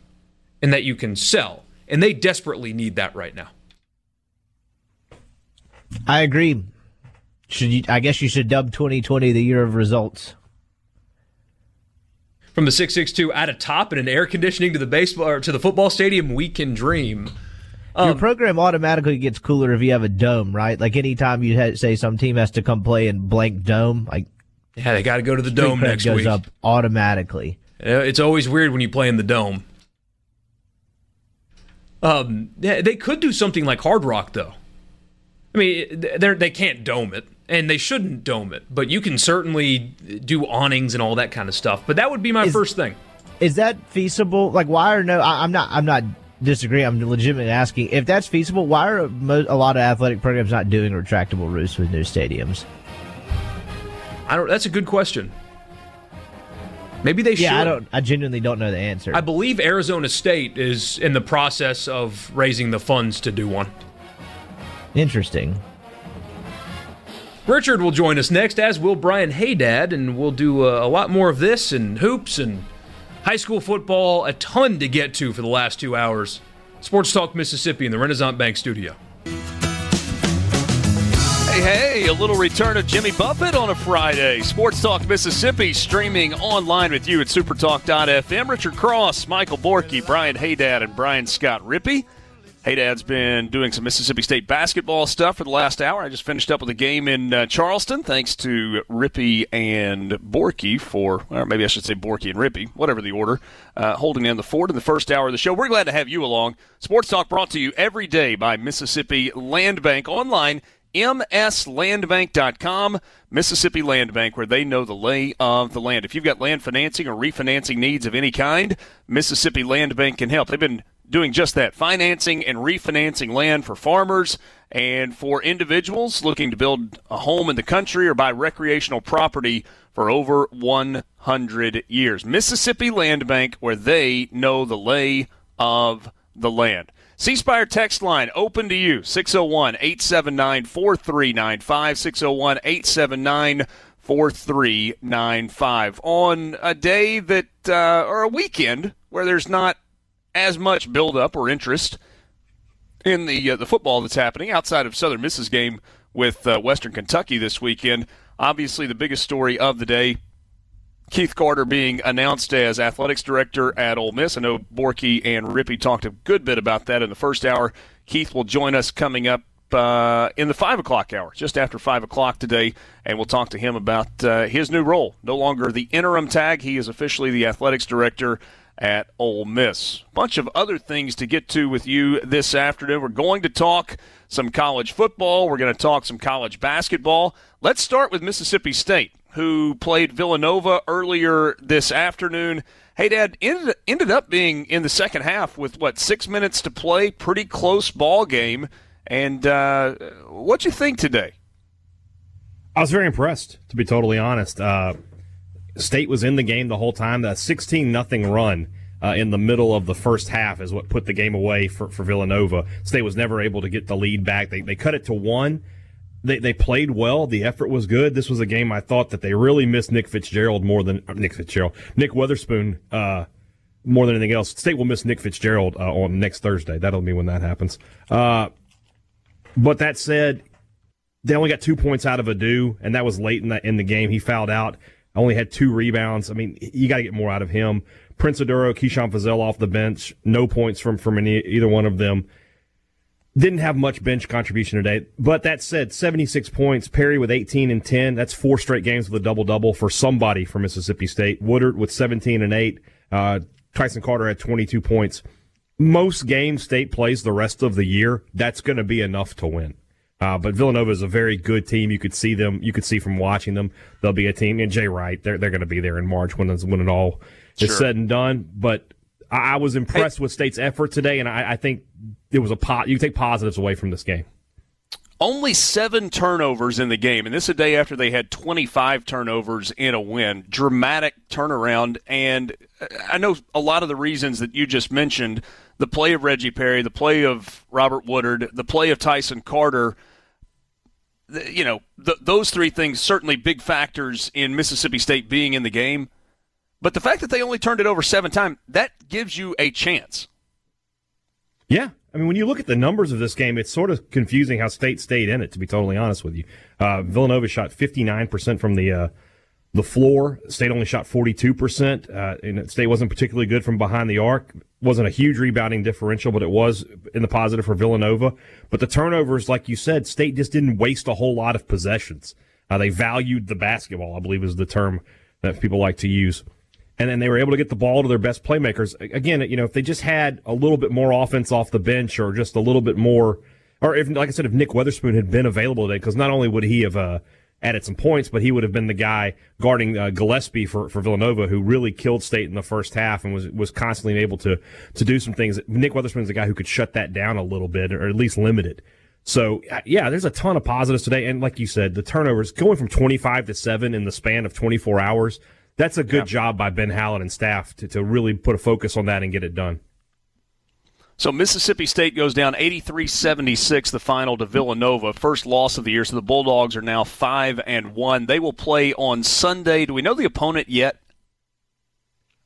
and that you can sell. And they desperately need that right now. I agree. Should you? I guess you should dub 2020 the year of results. From the 662 at a top and an air conditioning to the baseball or to the football stadium, we can dream. Your program automatically gets cooler if you have a dome, right? Like anytime you ha- say some team has to come play in blank dome, like Yeah, they got to go to the dome next goes week. up automatically. It's always weird when you play in the dome. Um, they could do something like Hard Rock, though. I mean, they they can't dome it, and they shouldn't dome it. But you can certainly do awnings and all that kind of stuff. But that would be my Is- first thing. Is that feasible? Like, why are no? I, I'm not. I'm not disagreeing. I'm legitimately asking if that's feasible. Why are mo- a lot of athletic programs not doing retractable roofs with new stadiums? I don't. That's a good question. Maybe they should. Yeah, I don't. I genuinely don't know the answer. I believe Arizona State is in the process of raising the funds to do one. Interesting. Richard will join us next, as will Brian Haydad, and we'll do uh, a lot more of this and hoops and high school football. A ton to get to for the last two hours. Sports Talk Mississippi in the Renaissance Bank studio. Hey, Hey, a little return of Jimmy Buffett on a Friday. Sports Talk Mississippi streaming online with you at supertalk.fm. Richard Cross, Michael Borky, Brian Haydad, and Brian Scott Rippey. Haydad's been doing some Mississippi State basketball stuff for the last hour. I just finished up with a game in uh, Charleston. Thanks to Rippy and Borky for, or maybe I should say Borky and Rippy, whatever the order, uh, holding in the fort in the first hour of the show. We're glad to have you along. Sports Talk brought to you every day by Mississippi Land Bank online mslandbank.com, Mississippi Land Bank, where they know the lay of the land. If you've got land financing or refinancing needs of any kind, Mississippi Land Bank can help. They've been doing just that financing and refinancing land for farmers and for individuals looking to build a home in the country or buy recreational property for over 100 years. Mississippi Land Bank, where they know the lay of the land. C Spire text line open to you 601 879 4395. 601 879 4395. On a day that, uh, or a weekend where there's not as much buildup or interest in the uh, the football that's happening outside of Southern Miss's game with uh, Western Kentucky this weekend. Obviously, the biggest story of the day Keith Carter being announced as athletics director at Ole Miss. I know Borky and Rippey talked a good bit about that in the first hour. Keith will join us coming up uh, in the five o'clock hour, just after five o'clock today, and we'll talk to him about uh, his new role. No longer the interim tag; he is officially the athletics director at Ole Miss. Bunch of other things to get to with you this afternoon. We're going to talk some college football. We're going to talk some college basketball. Let's start with Mississippi State who played Villanova earlier this afternoon. Haydad, ended, ended up being in the second half with what six minutes to play, pretty close ball game. And uh, what'd you think today? I was very impressed, to be totally honest. Uh, State was in the game the whole time. That 16 nothing run uh, in the middle of the first half is what put the game away for, for Villanova. State was never able to get the lead back. They, they cut it to one they, they played well. The effort was good. This was a game I thought that they really missed Nick Fitzgerald more than Nick Fitzgerald, Nick Weatherspoon, uh, more than anything else. State will miss Nick Fitzgerald uh, on next Thursday. That'll be when that happens. Uh, but that said, they only got two points out of Ado, and that was late in the in the game. He fouled out. Only had two rebounds. I mean, you got to get more out of him. Prince Oduro, Keyshawn Feazell off the bench. No points from from any, either one of them. Didn't have much bench contribution today, but that said, 76 points. Perry with 18 and 10. That's four straight games with a double double for somebody from Mississippi State. Woodard with 17 and 8. Uh, Tyson Carter had 22 points. Most games State plays the rest of the year, that's going to be enough to win. Uh, but Villanova is a very good team. You could see them. You could see from watching them, they'll be a team. And Jay Wright, they're they're going to be there in March when when it all is sure. said and done. But I, I was impressed hey. with State's effort today, and I, I think it was a pot. you take positives away from this game. Only seven turnovers in the game, and this is a day after they had 25 turnovers in a win. Dramatic turnaround, and I know a lot of the reasons that you just mentioned the play of Reggie Perry, the play of Robert Woodard, the play of Tyson Carter. You know, th- those three things certainly big factors in Mississippi State being in the game. But the fact that they only turned it over seven times, that gives you a chance. Yeah, I mean, when you look at the numbers of this game, it's sort of confusing how State stayed in it. To be totally honest with you, uh, Villanova shot 59 percent from the uh, the floor. State only shot 42 percent, uh, and State wasn't particularly good from behind the arc. wasn't a huge rebounding differential, but it was in the positive for Villanova. But the turnovers, like you said, State just didn't waste a whole lot of possessions. Uh, they valued the basketball, I believe, is the term that people like to use and then they were able to get the ball to their best playmakers. Again, you know, if they just had a little bit more offense off the bench or just a little bit more, or if, like I said, if Nick Weatherspoon had been available today, because not only would he have uh, added some points, but he would have been the guy guarding uh, Gillespie for, for Villanova, who really killed State in the first half and was was constantly able to to do some things. Nick Weatherspoon's the guy who could shut that down a little bit, or at least limit it. So yeah, there's a ton of positives today, and like you said, the turnovers going from 25 to seven in the span of 24 hours that's a good yeah. job by Ben Howland and staff to, to really put a focus on that and get it done. So Mississippi State goes down 83-76 the final to Villanova, first loss of the year. So the Bulldogs are now 5 and 1. They will play on Sunday. Do we know the opponent yet?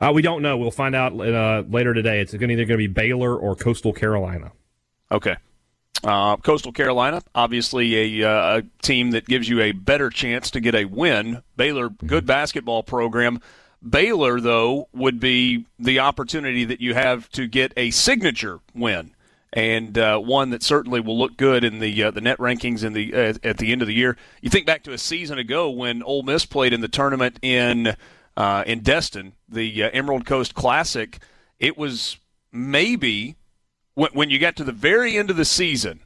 Uh, we don't know. We'll find out uh, later today. It's either going to be Baylor or Coastal Carolina. Okay. Uh, Coastal Carolina, obviously a, uh, a, team that gives you a better chance to get a win. Baylor, good basketball program. Baylor, though, would be the opportunity that you have to get a signature win and uh, one that certainly will look good in the uh, the net rankings in the uh, at the end of the year. You think back to a season ago when Ole Miss played in the tournament in uh, in Destin, the uh, Emerald Coast Classic. It was maybe when, when you got to the very end of the season,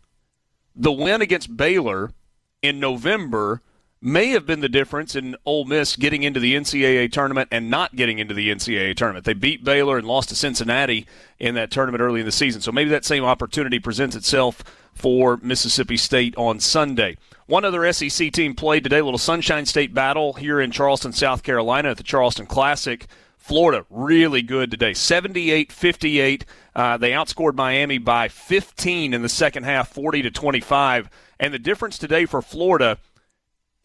the win against Baylor in November may have been the difference in Ole Miss getting into the NCAA tournament and not getting into the NCAA tournament. They beat Baylor and lost to Cincinnati in that tournament early in the season. So maybe that same opportunity presents itself for Mississippi State on Sunday. One other SEC team played today, a little Sunshine State battle here in Charleston, South Carolina at the Charleston Classic. Florida really good today, 78 58. Uh, they outscored Miami by 15 in the second half, 40 to 25. And the difference today for Florida,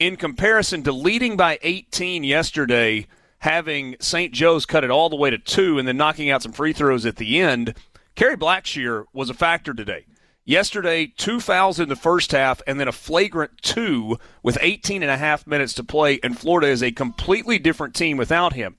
in comparison to leading by 18 yesterday, having St. Joe's cut it all the way to two and then knocking out some free throws at the end, Kerry Blackshear was a factor today. Yesterday, two fouls in the first half and then a flagrant two with 18 and a half minutes to play, and Florida is a completely different team without him.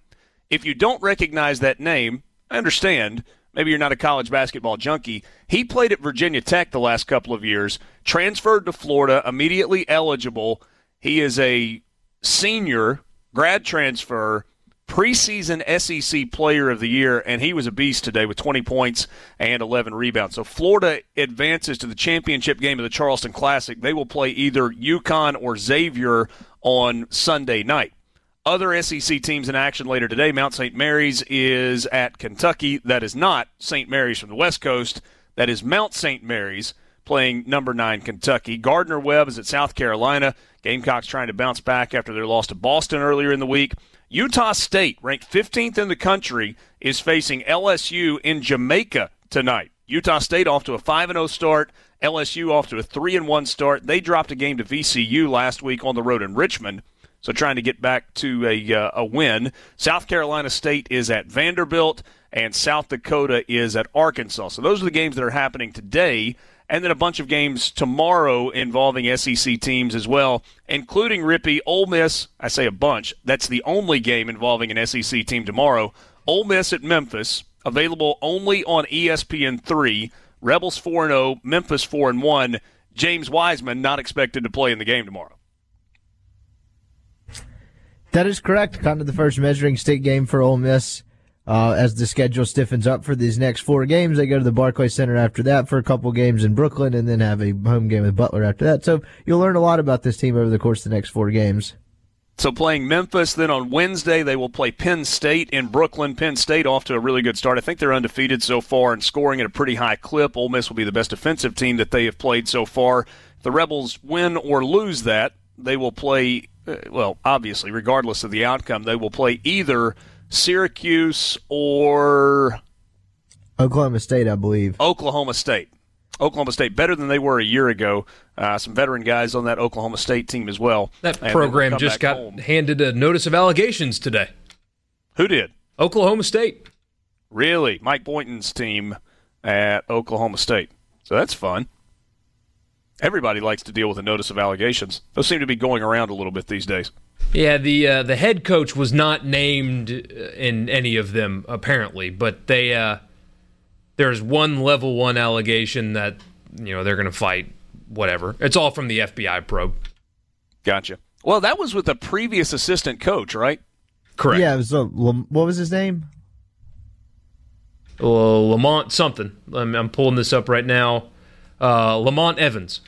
If you don't recognize that name, I understand. Maybe you're not a college basketball junkie. He played at Virginia Tech the last couple of years, transferred to Florida, immediately eligible. He is a senior grad transfer, preseason SEC player of the year, and he was a beast today with 20 points and 11 rebounds. So Florida advances to the championship game of the Charleston Classic. They will play either UConn or Xavier on Sunday night. Other SEC teams in action later today. Mount St. Mary's is at Kentucky. That is not St. Mary's from the West Coast. That is Mount St. Mary's playing number nine Kentucky. Gardner Webb is at South Carolina. Gamecocks trying to bounce back after their loss to Boston earlier in the week. Utah State, ranked 15th in the country, is facing LSU in Jamaica tonight. Utah State off to a 5 0 start. LSU off to a 3 1 start. They dropped a game to VCU last week on the road in Richmond. So trying to get back to a, uh, a win. South Carolina State is at Vanderbilt, and South Dakota is at Arkansas. So those are the games that are happening today. And then a bunch of games tomorrow involving SEC teams as well, including Rippy, Ole Miss. I say a bunch. That's the only game involving an SEC team tomorrow. Ole Miss at Memphis, available only on ESPN3. Rebels 4 0, Memphis 4 and 1. James Wiseman not expected to play in the game tomorrow. That is correct. Kind of the first measuring stick game for Ole Miss. Uh, as the schedule stiffens up for these next four games, they go to the Barclays Center after that for a couple games in Brooklyn, and then have a home game with Butler after that. So you'll learn a lot about this team over the course of the next four games. So playing Memphis, then on Wednesday they will play Penn State in Brooklyn. Penn State off to a really good start. I think they're undefeated so far and scoring at a pretty high clip. Ole Miss will be the best defensive team that they have played so far. The Rebels win or lose that, they will play uh, well, obviously, regardless of the outcome, they will play either Syracuse or Oklahoma State, I believe. Oklahoma State. Oklahoma State better than they were a year ago. Uh, some veteran guys on that Oklahoma State team as well. That program just got home. handed a notice of allegations today. Who did? Oklahoma State. Really? Mike Boynton's team at Oklahoma State. So that's fun. Everybody likes to deal with a notice of allegations. Those seem to be going around a little bit these days. Yeah, the uh, the head coach was not named in any of them apparently, but they uh, there's one level one allegation that you know they're going to fight. Whatever, it's all from the FBI probe. Gotcha. Well, that was with a previous assistant coach, right? Correct. Yeah, it was a, what was his name? Uh, Lamont something. I'm, I'm pulling this up right now uh, Lamont Evans.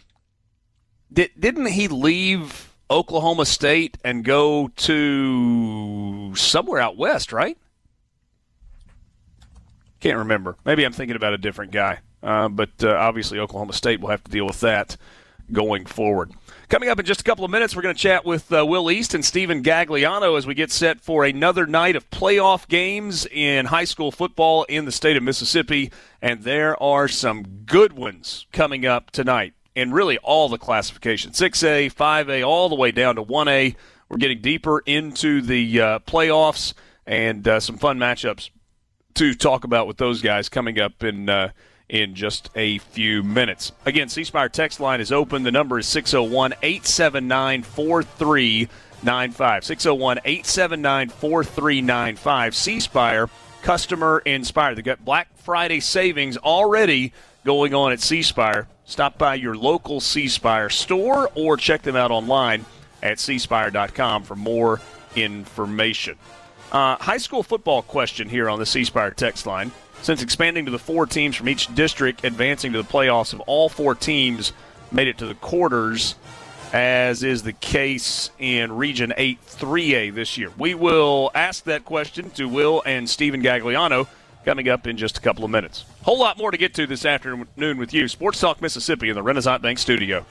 Did, didn't he leave Oklahoma State and go to somewhere out west, right? Can't remember. Maybe I'm thinking about a different guy. Uh, but uh, obviously, Oklahoma State will have to deal with that going forward. Coming up in just a couple of minutes, we're going to chat with uh, Will East and Stephen Gagliano as we get set for another night of playoff games in high school football in the state of Mississippi. And there are some good ones coming up tonight in really all the classifications 6A, 5A, all the way down to 1A. We're getting deeper into the uh, playoffs and uh, some fun matchups to talk about with those guys coming up in uh, in just a few minutes. Again, C Spire text line is open. The number is 601 879 4395. 601 879 4395. C customer inspired. They've got Black Friday savings already going on at C Spire. Stop by your local C Spire store or check them out online at cspire.com for more information. Uh, high school football question here on the C Spire text line. Since expanding to the four teams from each district, advancing to the playoffs, of all four teams made it to the quarters, as is the case in Region 8 3A this year. We will ask that question to Will and Stephen Gagliano coming up in just a couple of minutes. Whole lot more to get to this afternoon with you. Sports Talk Mississippi in the Renaissance Bank studio.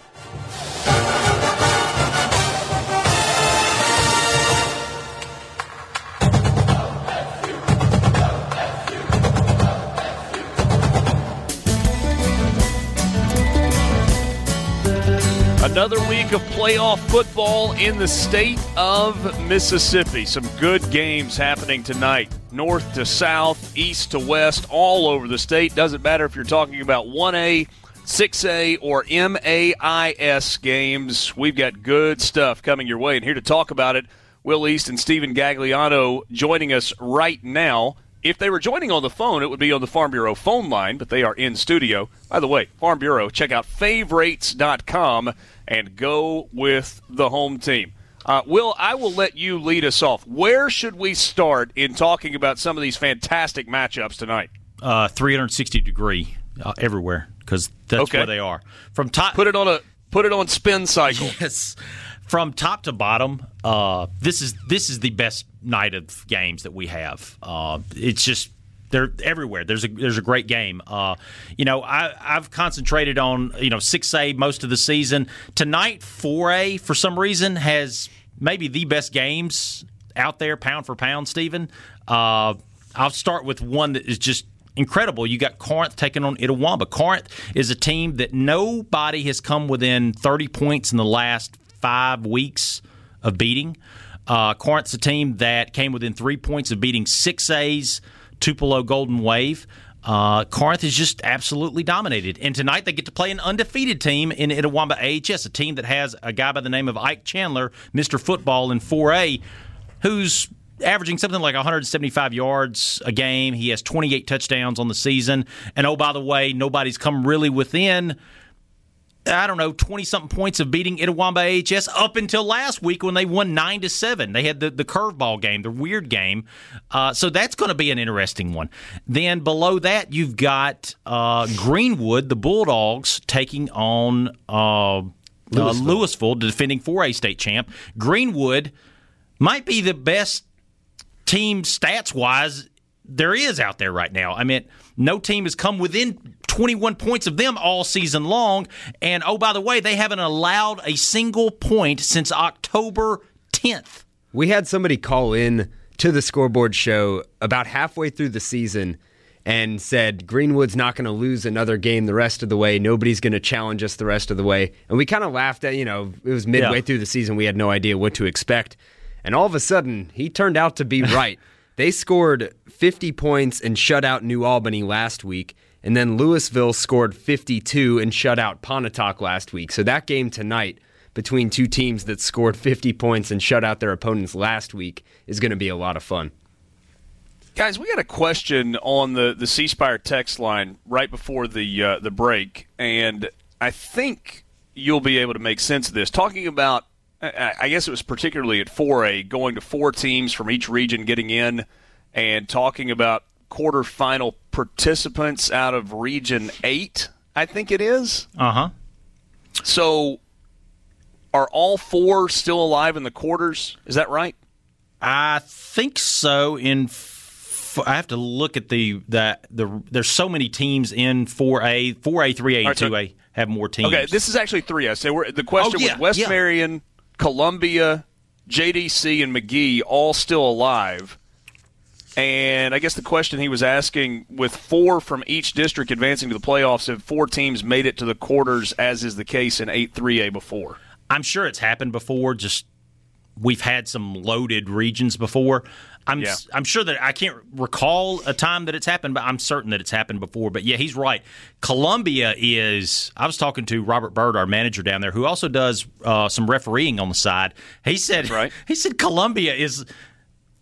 Another week of playoff football in the state of Mississippi. Some good games happening tonight. North to south, east to west, all over the state. Doesn't matter if you're talking about 1A, 6A, or MAIS games. We've got good stuff coming your way. And here to talk about it, Will East and Stephen Gagliano joining us right now. If they were joining on the phone, it would be on the Farm Bureau phone line, but they are in studio. By the way, Farm Bureau, check out favorites.com and go with the home team. Uh, Will, I will let you lead us off. Where should we start in talking about some of these fantastic matchups tonight? Uh, 360 degree uh, everywhere because that's Okay. where they are. From top, Put it on a put it on spin cycle. yes, from top to bottom. Uh, this is this is the best night of games that we have. Uh, it's just they're everywhere. There's a there's a great game. Uh, you know, I I've concentrated on you know six A most of the season. Tonight four A for some reason has maybe the best games out there pound for pound. Stephen, uh, I'll start with one that is just incredible. You got Corinth taking on Itawamba. Corinth is a team that nobody has come within 30 points in the last five weeks of beating. Uh, Corinth's a team that came within three points of beating 6A's Tupelo Golden Wave. Uh, Corinth is just absolutely dominated. And tonight they get to play an undefeated team in Itawamba AHS, a team that has a guy by the name of Ike Chandler, Mr. Football in 4A, who's averaging something like 175 yards a game. He has 28 touchdowns on the season. And oh, by the way, nobody's come really within. I don't know, twenty something points of beating Itawamba AHS up until last week when they won nine to seven. They had the the curveball game, the weird game. Uh, so that's going to be an interesting one. Then below that, you've got uh, Greenwood, the Bulldogs, taking on uh, Louisville. Louisville, the defending 4A state champ. Greenwood might be the best team stats wise there is out there right now. I mean, no team has come within 21 points of them all season long. And oh, by the way, they haven't allowed a single point since October 10th. We had somebody call in to the scoreboard show about halfway through the season and said Greenwood's not going to lose another game the rest of the way. Nobody's going to challenge us the rest of the way. And we kind of laughed at, you know, it was midway Yeah. through the season. We had no idea what to expect. And all of a sudden, he turned out to be right. They scored 50 points and shut out New Albany last week. And then Louisville scored 52 and shut out Pontotoc last week. So that game tonight between two teams that scored 50 points and shut out their opponents last week is going to be a lot of fun. Guys, we got a question on the the C Spire text line right before the uh, the break, and I think you'll be able to make sense of this. Talking about, I I guess it was particularly at 4A, going to four teams from each region getting in, and talking about quarterfinal participants out of Region Eight. I think it is. Uh huh. So, are all four still alive in the quarters? Is that right? I think so. In f- I have to look at the that the there's so many teams in 4A, 4A, 3A, and right, 2A have more teams. Okay, this is actually three. I say we're, the question Oh, yeah, was West yeah. Marion, Columbia, JDC, and McGee all still alive. And I guess the question he was asking with four from each district advancing to the playoffs, have four teams made it to the quarters, as is the case in 8 3A before? I'm sure it's happened before. Just we've had some loaded regions before. I'm Yeah. I'm sure that I can't recall a time that it's happened, but I'm certain that it's happened before. But yeah, he's right. Columbia is. I was talking to Robert Bird, our manager down there, who also does uh, some refereeing on the side. He said, Right. He said Columbia is.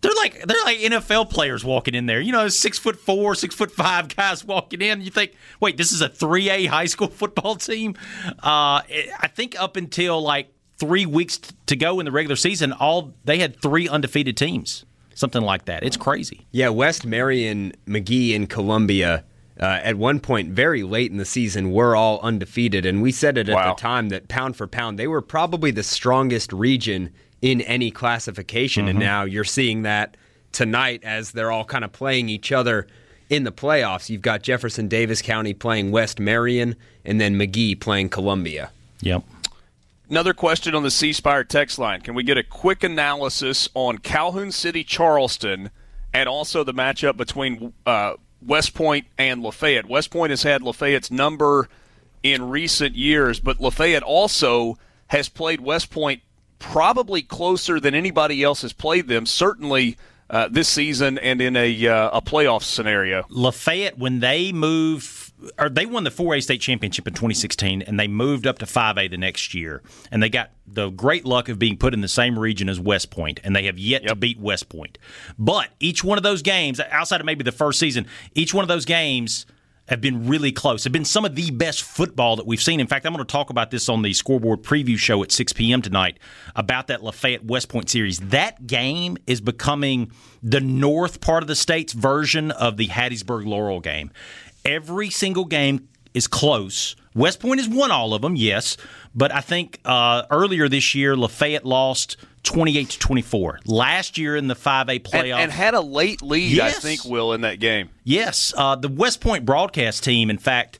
They're like they're like NFL players walking in there. You know, six foot four, six foot five guys walking in. You think, wait, this is a three A high school football team? Uh, I think up until like three weeks to go in the regular season, all they had three undefeated teams, something like that. It's crazy. Yeah, West Marion, Magee, and Columbia uh, at one point very late in the season were all undefeated, and we said it at Wow. the time that pound for pound they were probably the strongest region in any classification, and now you're seeing that tonight as they're all kind of playing each other in the playoffs. You've got Jefferson Davis County playing West Marion, and then Magee playing Columbia. Yep. Another question on the C Spire text line. Can we get a quick analysis on Calhoun City Charleston and also the matchup between uh, West Point and Lafayette? West Point has had Lafayette's number in recent years, but Lafayette also has played West Point probably closer than anybody else has played them, certainly uh, this season and in a, uh, a playoff scenario. Lafayette, when they moved, or they won the 4A state championship in 2016, and they moved up to 5A the next year, and they got the great luck of being put in the same region as West Point, and they have yet to beat West Point. But each one of those games, outside of maybe the first season, each one of those games have been really close. Have been some of the best football that we've seen. In fact, I'm going to talk about this on the scoreboard preview show at 6 p.m. tonight about that Lafayette West Point series. That game is becoming the north part of the state's version of the Hattiesburg Laurel game. Every single game is close. West Point has won all of them, yes, but I think uh, earlier this year Lafayette lost 28 to 24. Last year in the 5A playoff, and had a late lead, I think, Will, in that game. Yes, uh, the West Point broadcast team. In fact,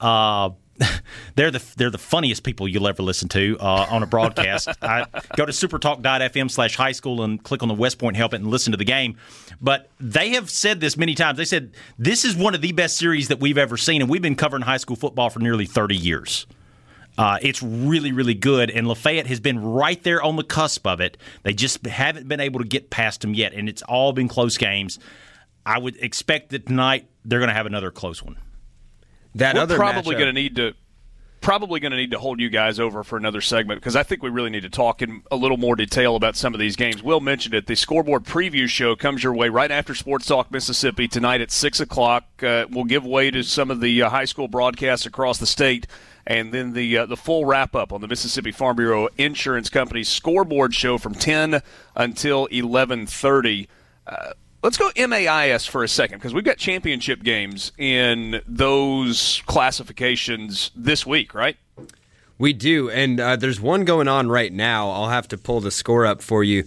uh, they're the they're the funniest people you'll ever listen to uh, on a broadcast. I go to supertalk.fm slash high school and click on the West Point help it and listen to the game. But they have said this many times. They said this is one of the best series that we've ever seen, and we've been covering high school football for nearly thirty years. Uh, it's really, really good, and Lafayette has been right there on the cusp of it. They just haven't been able to get past them yet, and it's all been close games. I would expect that tonight they're going to have another close one. That We're other probably going to need to probably going to need to hold you guys over for another segment because I think we really need to talk in a little more detail about some of these games. Will mentioned it. The scoreboard preview show comes your way right after Sports Talk Mississippi tonight at six o'clock. Uh, we'll give way to some of the uh, high school broadcasts across the state. And then the uh, the full wrap up on the Mississippi Farm Bureau Insurance Company's scoreboard show from ten until eleven thirty. Uh, let's go MAIS for a second because we've got championship games in those classifications this week, right? We do, and uh, there's one going on right now. I'll have to pull the score up for you.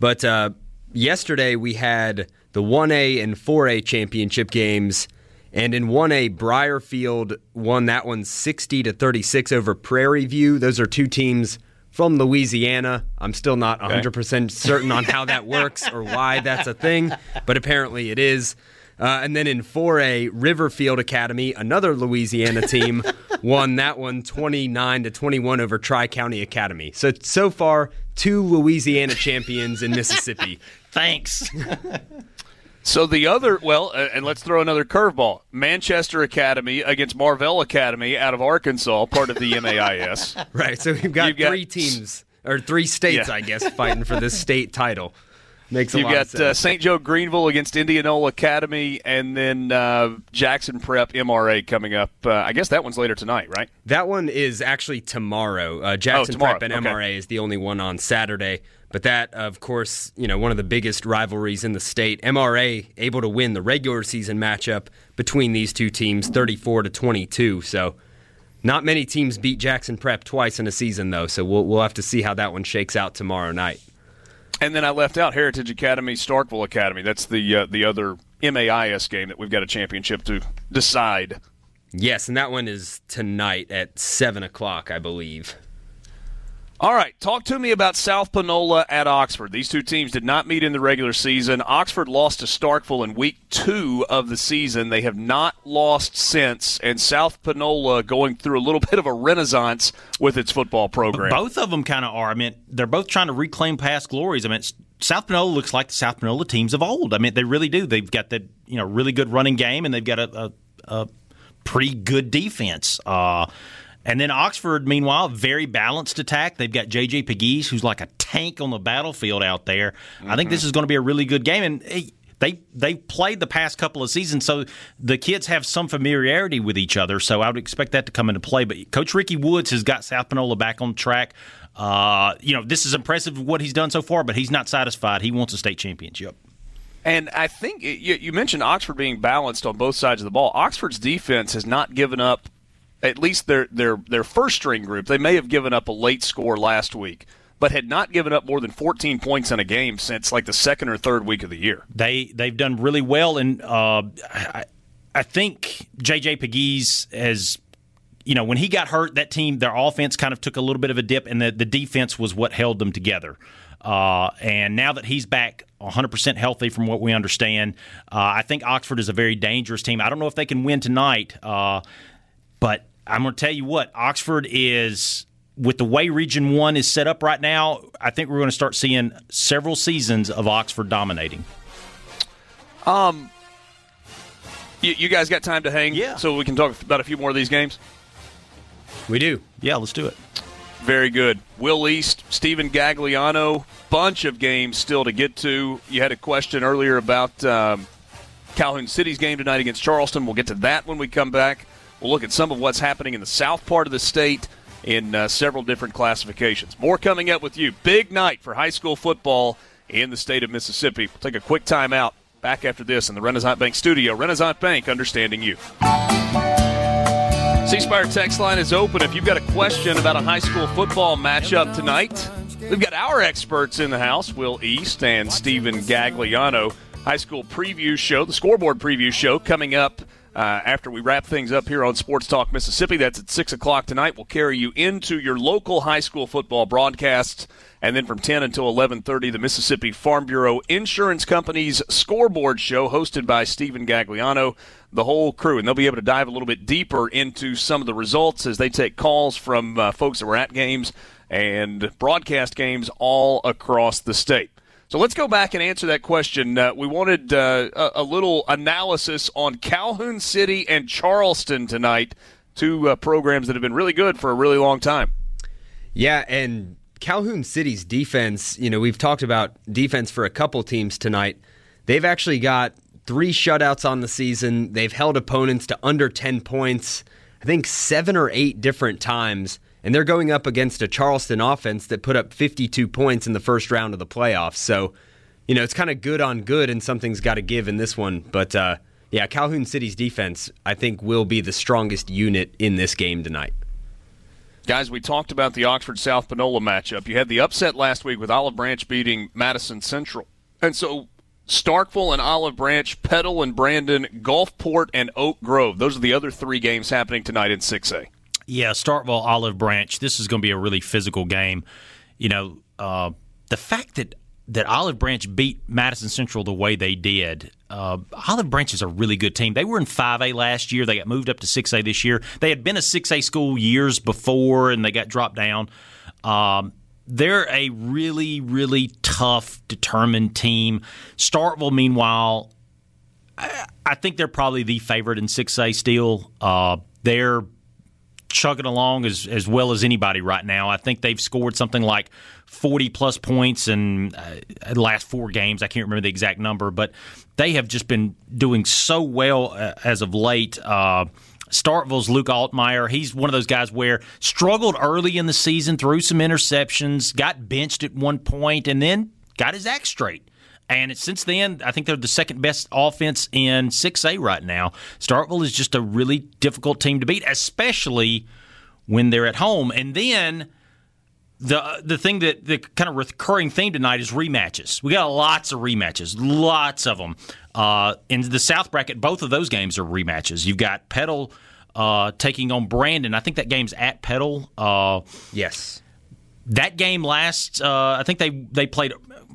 But uh, yesterday we had the 1A and 4A championship games, and in 1A, Briarfield won that one 60 to 36 over Prairie View. Those are two teams from Louisiana. I'm still not 100% certain on how that works or why that's a thing, but apparently it is. Uh, and then in 4A, Riverfield Academy, another Louisiana team, won that one 29 to 21 over Tri County Academy. So so far, two Louisiana champions in Mississippi. Thanks. So the other, well, uh, and let's throw another curveball: Manchester Academy against Marvell Academy out of Arkansas, part of the MAIS. Right. So we've got three teams or three states, Yeah. I guess, fighting for this state title. Makes a You've lot of got uh. St. Joe Greenville against Indianola Academy, and then uh, Jackson Prep MRA coming up. Uh, I guess that one's later tonight, right? That one is actually tomorrow. Uh, Jackson Oh, tomorrow. Prep and Okay. MRA is the only one on Saturday. But that, of course, you know, one of the biggest rivalries in the state. MRA able to win the regular season matchup between these two teams, 34 to 22. So, not many teams beat Jackson Prep twice in a season, though. So we'll we'll have to see how that one shakes out tomorrow night. And then I left out Heritage Academy, Starkville Academy. That's the uh, the other MAIS game that we've got a championship to decide. Yes, and that one is tonight at seven o'clock, I believe. All right, talk to me about South Panola at Oxford. These two teams did not meet in the regular season. Oxford lost to Starkville in week two of the season. They have not lost since, and South Panola going through a little bit of a renaissance with its football program. Both of them kind of are. I mean, they're both trying to reclaim past glories. I mean, South Panola looks like the South Panola teams of old. I mean, they really do. They've got that you know really good running game, and they've got a, a, a pretty good defense. Uh, and then Oxford, meanwhile, very balanced attack. They've got J.J. Pegues, who's like a tank on the battlefield out there. Mm-hmm. I think this is going to be a really good game. And hey, they they played the past couple of seasons, so the kids have some familiarity with each other. So I would expect that to come into play. But Coach Ricky Woods has got South Panola back on track. Uh, you know, this is impressive what he's done so far, but he's not satisfied. He wants a state championship. And I think you, you mentioned Oxford being balanced on both sides of the ball. Oxford's defense has not given up at least their their their first string group, they may have given up a late score last week, but had not given up more than 14 points in a game since like the second or third week of the year. They they've done really well, and uh, I, I think JJ Pegues has. You know, when he got hurt, that team, their offense kind of took a little bit of a dip, and the, the defense was what held them together. Uh, and now that he's back 100% healthy, from what we understand, uh, I think Oxford is a very dangerous team. I don't know if they can win tonight, uh, but I'm going to tell you what, Oxford is with the way Region 1 is set up right now, I think we're going to start seeing several seasons of Oxford dominating. Um, you, you, guys got time to hang? Yeah. So we can talk about a few more of these games? We do. Yeah, let's do it. Very good. Will East, Stephen Gagliano, bunch of games still to get to. You had a question earlier about um, Calhoun City's game tonight against Charleston. We'll get to that when we come back. We'll look at some of what's happening in the south part of the state in uh, several different classifications. More coming up with you. Big night for high school football in the state of Mississippi. We'll take a quick time out. Back after this in the Renaissance Bank studio. Renaissance Bank, understanding you. C Spire text line is open. If you've got a question about a high school football matchup tonight, we've got our experts in the house, Will East and Stephen Gagliano. High school preview show, the scoreboard preview show coming up uh, after we wrap things up here on Sports Talk Mississippi. That's at 6 o'clock tonight. We'll carry you into your local high school football broadcasts. And then from 10 until 11.30, the Mississippi Farm Bureau Insurance Company's scoreboard show hosted by Stephen Gagliano, the whole crew. And they'll be able to dive a little bit deeper into some of the results as they take calls from uh, folks that were at games and broadcast games all across the state. So let's go back and answer that question. Uh, we wanted uh, a, a, little analysis on Calhoun City and Charleston tonight, two uh, programs that have been really good for a really long time. Yeah, and Calhoun City's defense, you know, we've talked about defense for a couple teams tonight. They've actually got three shutouts on the season. They've held opponents to under 10 points, I think seven or eight different times and they're going up against a Charleston offense that put up 52 points in the first round of the playoffs. So, you know, it's kind of good on good, and something's got to give in this one. But uh, yeah, Calhoun City's defense, I think, will be the strongest unit in this game tonight. Guys, we talked about the Oxford South Panola matchup. You had the upset last week with Olive Branch beating Madison Central. And so Starkville and Olive Branch, Petal and Brandon, Gulfport and Oak Grove. Those are the other three games happening tonight in 6A. Yeah, Starkville Olive Branch. This is going to be a really physical game. You know, uh, the fact that that Olive Branch beat Madison Central the way they did. Uh, Olive Branch is a really good team. They were in 5A last year. They got moved up to 6A this year. They had been a 6A school years before, and they got dropped down. Um, they're a really, really tough, determined team. Starkville, meanwhile, I, I think they're probably the favorite in 6A still. Uh, they're chugging along as, as well as anybody right now. I think they've scored something like 40 plus points in uh, the last four games. I can't remember the exact number, but they have just been doing so well uh, as of late. Uh, Starkville's Luke Altmyer. He's one of those guys where struggled early in the season, threw some interceptions, got benched at one point, and then got his act straight. And since then, I think they're the second best offense in 6A right now. Starkville is just a really difficult team to beat, especially when they're at home. And then the the thing that the kind of recurring theme tonight is rematches. We got lots of rematches, lots of them. Uh, in the South bracket, both of those games are rematches. You've got Petal uh, taking on Brandon. I think that game's at Petal. Uh, yes. that game last, uh, I think they they played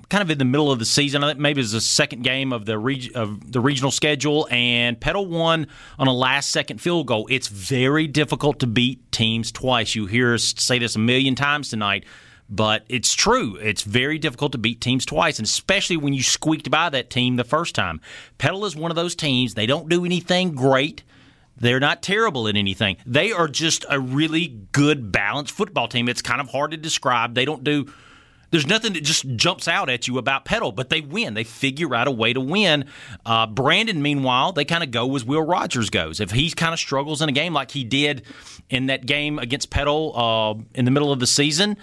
kind of in the middle of the season. I think maybe it was the second game of the reg- of the regional schedule, and Petal won on a last second field goal. It's very difficult to beat teams twice. You hear us say this a million times tonight. But it's true. It's very difficult to beat teams twice, and especially when you squeaked by that team the first time. Petal is one of those teams. They don't do anything great. They're not terrible at anything. They are just a really good, balanced football team. It's kind of hard to describe. They don't do. There's nothing that just jumps out at you about Petal, but they win. They figure out a way to win. Uh, Brandon, meanwhile, they kind of go as Will Rogers goes. If he kind of struggles in a game like he did in that game against Petal uh, in the middle of the season,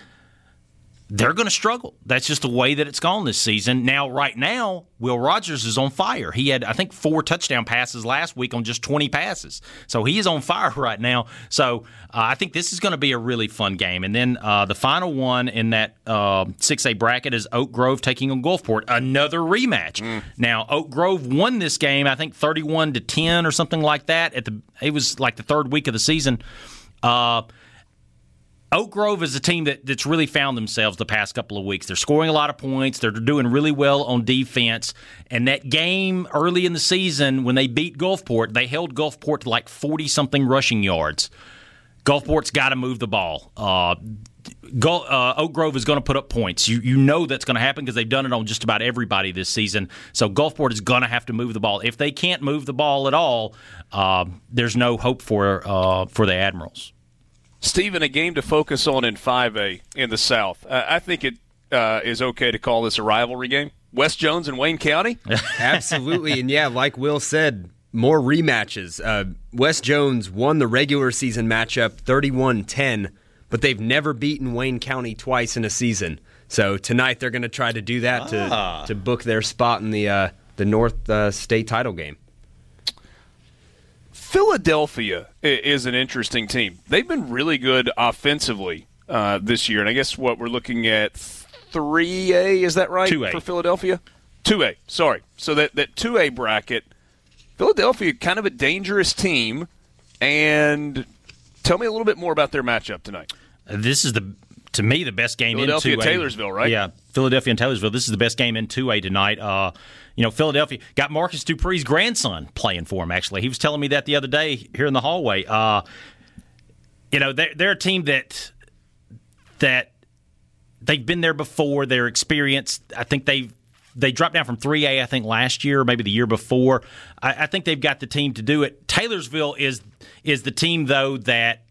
they're going to struggle. That's just the way that it's gone this season. Now, right now, Will Rogers is on fire. He had, I think, four touchdown passes last week on just 20 passes. So he is on fire right now. So uh, I think this is going to be a really fun game. And then uh, the final one in that uh, 6A bracket is Oak Grove taking on Gulfport. Another rematch. Mm. Now, Oak Grove won this game, I think, 31 to 10 or something like that. At the It was like the third week of the season. Oak Grove is a team that, that's really found themselves the past couple of weeks. They're scoring a lot of points. They're doing really well on defense. And that game early in the season, when they beat Gulfport, they held Gulfport to like 40 something rushing yards. Gulfport's got to move the ball. Uh, uh, Oak Grove is going to put up points. You you know that's going to happen because they've done it on just about everybody this season. So Gulfport is going to have to move the ball. If they can't move the ball at all, uh, there's no hope for uh, for the Admirals. Stephen, a game to focus on in 5A in the South. Uh, I think it uh, is okay to call this a rivalry game. West Jones and Wayne County? Absolutely. And yeah, like Will said, more rematches. Uh, West Jones won the regular season matchup 31 10, but they've never beaten Wayne County twice in a season. So tonight they're going to try to do that ah. to, to book their spot in the, uh, the North uh, State title game. Philadelphia is an interesting team. They've been really good offensively uh, this year, and I guess what we're looking at three A is that right 2A. for Philadelphia? Two A. Sorry. So that that two A bracket, Philadelphia kind of a dangerous team. And tell me a little bit more about their matchup tonight. This is the to me the best game Philadelphia in 2A. Taylorsville, right? Yeah, Philadelphia and Taylorsville. This is the best game in 2A tonight. Uh, you know, Philadelphia got Marcus Dupree's grandson playing for him. Actually, he was telling me that the other day here in the hallway. Uh, you know, they're, they're a team that that they've been there before. They're experienced. I think they they dropped down from 3A. I think last year, or maybe the year before. I, I think they've got the team to do it. Taylorsville is is the team though that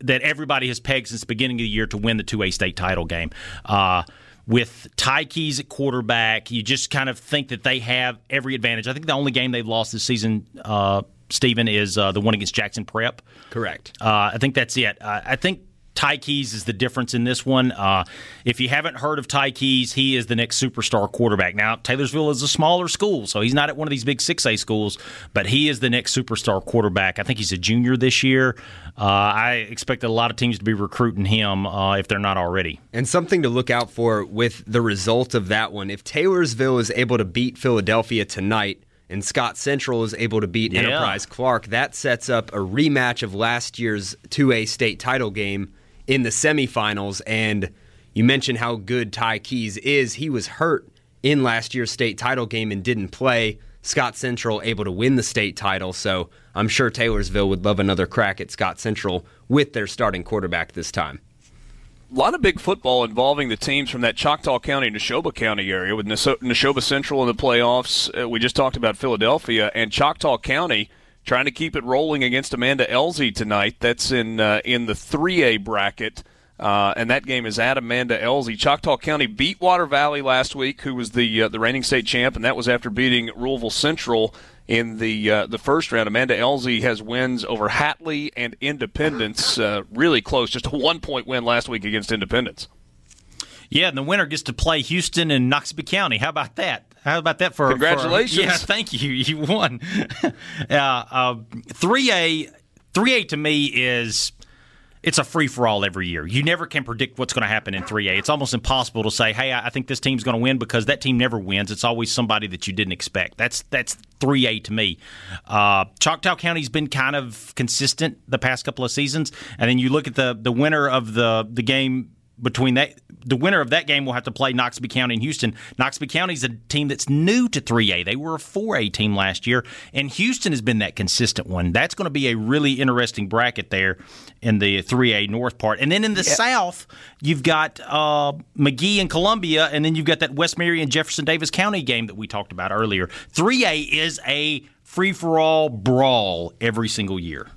that everybody has pegged since the beginning of the year to win the 2A state title game. Uh, with Ty Keyes at quarterback, you just kind of think that they have every advantage. I think the only game they've lost this season, uh, Stephen, is uh, the one against Jackson Prep. Correct. Uh, I think that's it. Uh, I think Ty Keyes is the difference in this one. Uh, if you haven't heard of Ty Keyes, he is the next superstar quarterback. Now, Taylorsville is a smaller school, so he's not at one of these big 6A schools, but he is the next superstar quarterback. I think he's a junior this year. Uh, I expect a lot of teams to be recruiting him uh, if they're not already. And something to look out for with the result of that one. If Taylorsville is able to beat Philadelphia tonight, and Scott Central is able to beat yeah. Enterprise Clark, that sets up a rematch of last year's 2A state title game in the semifinals. And you mentioned how good Ty Keyes is. He was hurt in last year's state title game and didn't play. Scott Central able to win the state title, so I'm sure Taylorsville would love another crack at Scott Central with their starting quarterback this time. A lot of big football involving the teams from that Choctaw County, Neshoba County area with Neshoba Central in the playoffs. Uh, we just talked about Philadelphia and Choctaw County trying to keep it rolling against Amanda Elzy tonight. That's in uh, in the 3A bracket. Uh, and that game is at Amanda Elzy. Choctaw County beat Water Valley last week, who was the uh, the reigning state champ, and that was after beating Louisville Central in the uh, the first round. Amanda Elzy has wins over Hatley and Independence, uh, really close, just a one point win last week against Independence. Yeah, and the winner gets to play Houston and Noxubee County. How about that? How about that for congratulations? For, yeah, thank you. You won. uh, three A, three A to me is it's a free for all every year. You never can predict what's going to happen in 3A. It's almost impossible to say, "Hey, I think this team's going to win" because that team never wins. It's always somebody that you didn't expect. That's that's 3A to me. Uh, Choctaw County's been kind of consistent the past couple of seasons, and then you look at the the winner of the the game between that the winner of that game will have to play Noxubee County and Houston. Noxubee County is a team that's new to 3A. They were a 4A team last year, and Houston has been that consistent one. That's going to be a really interesting bracket there in the 3A North part. And then in the yeah. South, you've got uh, Magee and Columbia, and then you've got that West Marion and Jefferson Davis County game that we talked about earlier. 3A is a free for all brawl every single year.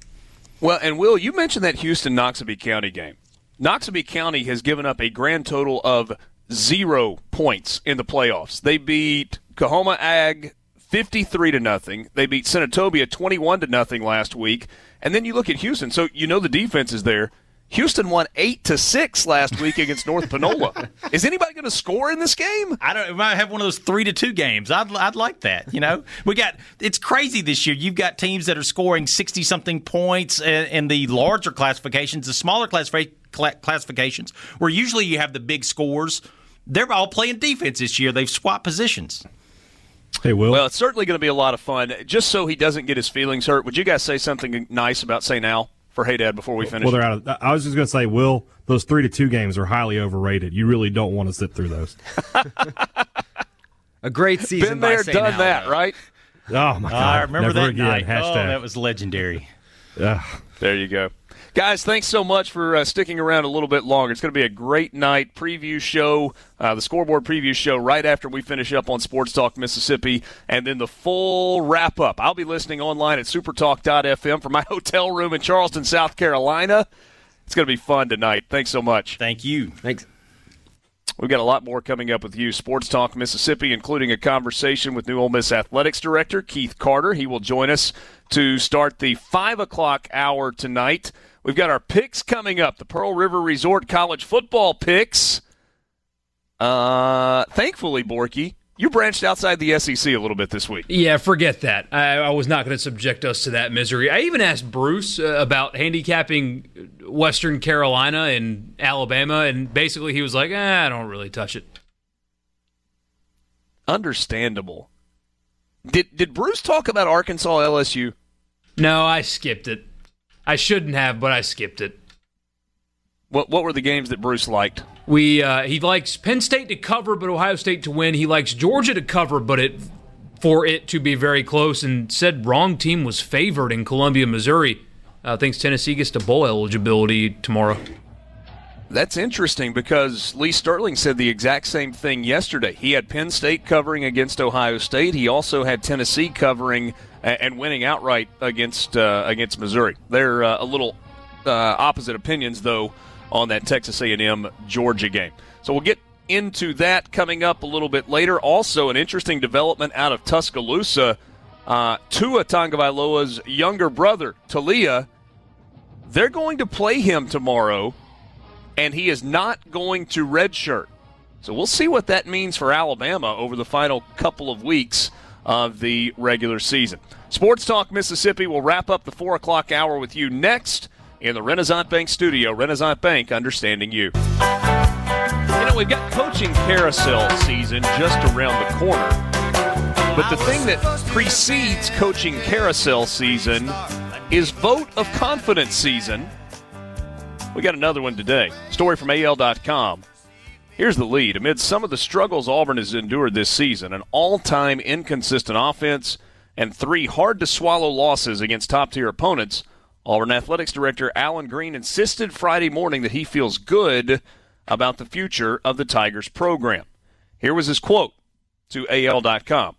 Well, and Will, you mentioned that Houston Noxubee County game. Noxubee County has given up a grand total of zero points in the playoffs. They beat Coahoma Ag 53 to nothing. They beat Senatobia 21 to nothing last week. And then you look at Houston, so you know the defense is there. Houston won eight to six last week against North Panola. Is anybody going to score in this game? I don't. We might have one of those three to two games. I'd, I'd like that. You know, we got it's crazy this year. You've got teams that are scoring sixty something points in, in the larger classifications. The smaller classifications classifications where usually you have the big scores. They're all playing defense this year. They've swapped positions. Hey, Will. Well, it's certainly going to be a lot of fun. Just so he doesn't get his feelings hurt, would you guys say something nice about St. Al for Hey Dad before we finish? Well, they're out of, I was just going to say, Will, those three to two games are highly overrated. You really don't want to sit through those. a great season. Been there, done Al, that, right? Oh my God! I remember Never that again. night. Oh, Hashtag. Oh, that was legendary. Yeah. There you go. Guys, thanks so much for uh, sticking around a little bit longer. It's going to be a great night preview show, uh, the scoreboard preview show right after we finish up on Sports Talk Mississippi, and then the full wrap up. I'll be listening online at supertalk.fm from my hotel room in Charleston, South Carolina. It's going to be fun tonight. Thanks so much. Thank you. Thanks. We've got a lot more coming up with you. Sports Talk Mississippi, including a conversation with new Ole Miss Athletics Director Keith Carter. He will join us to start the 5 o'clock hour tonight. We've got our picks coming up the Pearl River Resort College football picks. Uh, thankfully, Borky, you branched outside the SEC a little bit this week. Yeah, forget that. I, I was not going to subject us to that misery. I even asked Bruce uh, about handicapping Western Carolina and Alabama, and basically he was like, eh, I don't really touch it. Understandable. Did did Bruce talk about Arkansas LSU? No, I skipped it. I shouldn't have, but I skipped it. What what were the games that Bruce liked? We uh, he likes Penn State to cover, but Ohio State to win. He likes Georgia to cover, but it for it to be very close. And said wrong team was favored in Columbia, Missouri. Uh, thinks Tennessee gets to bowl eligibility tomorrow. That's interesting because Lee Sterling said the exact same thing yesterday. He had Penn State covering against Ohio State. He also had Tennessee covering and winning outright against uh, against Missouri. They're uh, a little uh, opposite opinions though on that Texas A&M Georgia game. So we'll get into that coming up a little bit later. Also, an interesting development out of Tuscaloosa. Uh, Tua Tagovailoa's younger brother, Taulia. they're going to play him tomorrow, and he is not going to redshirt. So we'll see what that means for Alabama over the final couple of weeks of the regular season. Sports Talk Mississippi will wrap up the 4 o'clock hour with you next in the Renaissance Bank studio. Renaissance Bank, understanding you. You know, we've got coaching carousel season just around the corner. But the thing that precedes coaching carousel season is vote of confidence season. We got another one today. Story from AL.com. Here's the lead. Amid some of the struggles Auburn has endured this season, an all time inconsistent offense, and three hard to swallow losses against top tier opponents, Auburn Athletics Director Allen Greene insisted Friday morning that he feels good about the future of the Tigers program. Here was his quote to AL.com.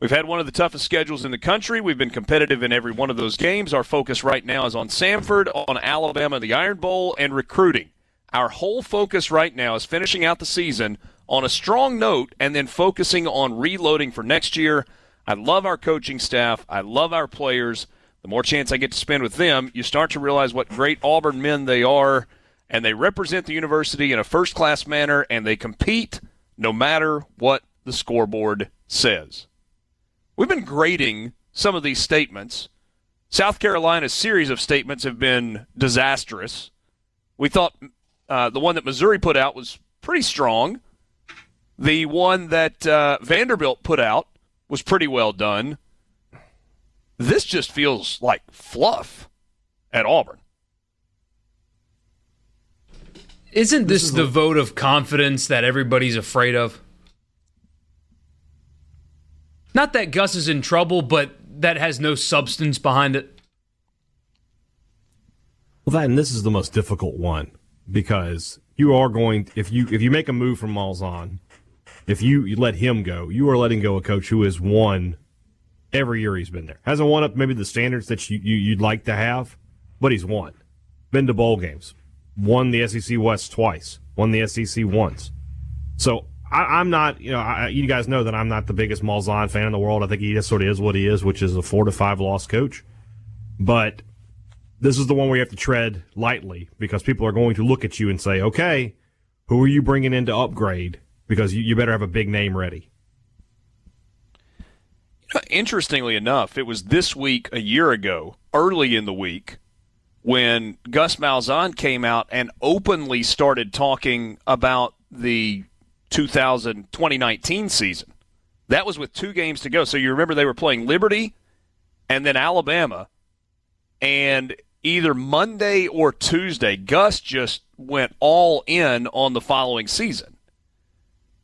We've had one of the toughest schedules in the country. We've been competitive in every one of those games. Our focus right now is on Samford, on Alabama, the Iron Bowl, and recruiting. Our whole focus right now is finishing out the season on a strong note and then focusing on reloading for next year. I love our coaching staff. I love our players. The more chance I get to spend with them, you start to realize what great Auburn men they are, and they represent the university in a first class manner, and they compete no matter what the scoreboard says. We've been grading some of these statements. South Carolina's series of statements have been disastrous. We thought uh, the one that Missouri put out was pretty strong. The one that uh, Vanderbilt put out was pretty well done. This just feels like fluff at Auburn. Isn't this, this is the a- vote of confidence that everybody's afraid of? Not that Gus is in trouble, but that has no substance behind it. Well, that and this is the most difficult one because you are going if you if you make a move from Malzahn, if you, you let him go, you are letting go a coach who has won every year he's been there. Hasn't won up maybe the standards that you, you you'd like to have, but he's won. Been to bowl games, won the SEC West twice, won the SEC once. So I, am not, you know, I, you guys know that I'm not the biggest Malzahn fan in the world. I think he just sort of is what he is, which is a four to five loss coach. But this is the one where you have to tread lightly because people are going to look at you and say, okay, who are you bringing in to upgrade? Because you, you better have a big name ready. Uh, interestingly enough, it was this week a year ago, early in the week, when Gus Malzahn came out and openly started talking about the 2000 2019 season. That was with two games to go. So you remember they were playing Liberty and then Alabama. And either Monday or Tuesday, Gus just went all in on the following season.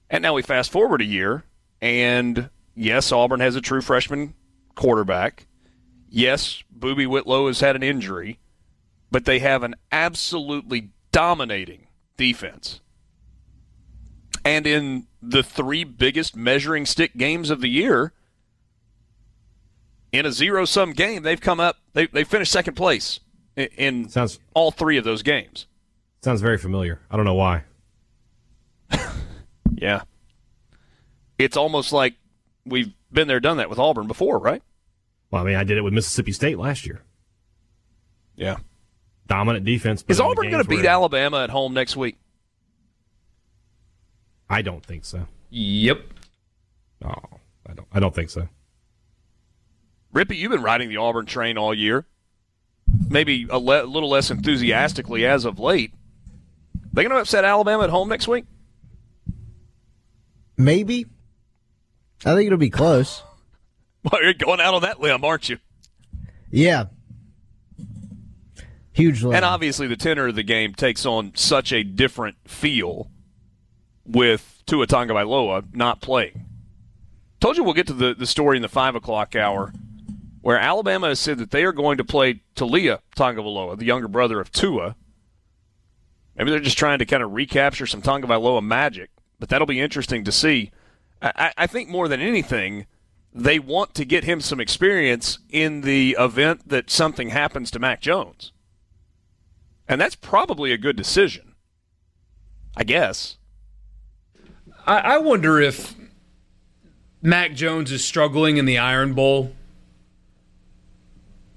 And now we fast forward a year, and yes, Auburn has a true freshman quarterback. Yes, Boobee Whitlow has had an injury, but they have an absolutely dominating defense. And in the three biggest measuring stick games of the year, in a zero sum game, they've come up, they, they finished second place in sounds, all three of those games. Sounds very familiar. I don't know why. yeah. It's almost like we've been there, done that with Auburn before, right? Well, I mean, I did it with Mississippi State last year. Yeah. Dominant defense. Is Auburn going to beat Alabama at home next week? I don't think so. Yep. Oh, I don't. I don't think so. Rippy, you've been riding the Auburn train all year. Maybe a le- little less enthusiastically as of late. They going to upset Alabama at home next week? Maybe. I think it'll be close. Well, you're going out on that limb, aren't you? Yeah. Huge limb. And obviously, the tenor of the game takes on such a different feel with Tua Tagovailoa not playing. Told you we'll get to the, the story in the 5 o'clock hour where Alabama has said that they are going to play Taulia Tagovailoa, the younger brother of Tua. Maybe they're just trying to kind of recapture some Tagovailoa magic, but that'll be interesting to see. I, I think more than anything, they want to get him some experience in the event that something happens to Mac Jones. And that's probably a good decision. I guess. I, I wonder if Mac Jones is struggling in the Iron Bowl.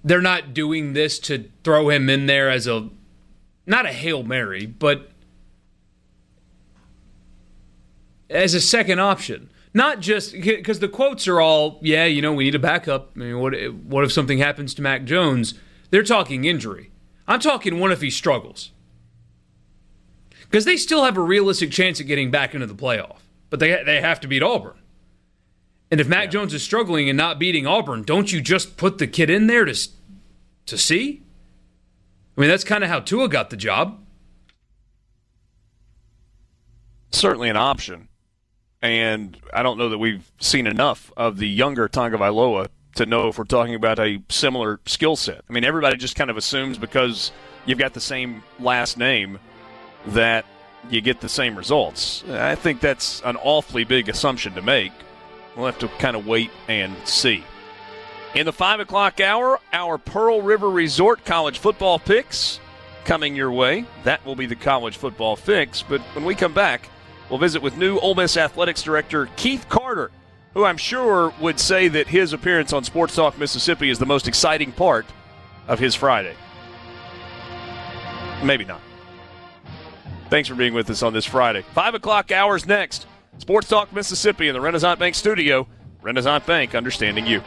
They're not doing this to throw him in there as a not a hail mary, but as a second option. Not just because the quotes are all, yeah, you know, we need a backup. I mean, what what if something happens to Mac Jones? They're talking injury. I'm talking one if he struggles because they still have a realistic chance at getting back into the playoff, but they they have to beat Auburn. And if Mac yeah. Jones is struggling and not beating Auburn, don't you just put the kid in there to to see? I mean, that's kind of how Tua got the job. Certainly an option, and I don't know that we've seen enough of the younger Tagovailoa to know if we're talking about a similar skill set. I mean, everybody just kind of assumes because you've got the same last name that you get the same results. I think that's an awfully big assumption to make. We'll have to kind of wait and see. In the 5 o'clock hour, our Pearl River Resort college football picks coming your way. That will be the college football fix. But when we come back, we'll visit with new Ole Miss Athletics Director Keith Carter, who I'm sure would say that his appearance on Sports Talk Mississippi is the most exciting part of his Friday. Maybe not. Thanks for being with us on this Friday. Five o'clock hours next. Sports Talk Mississippi in the Renaissance Bank studio. Renaissance Bank, understanding you.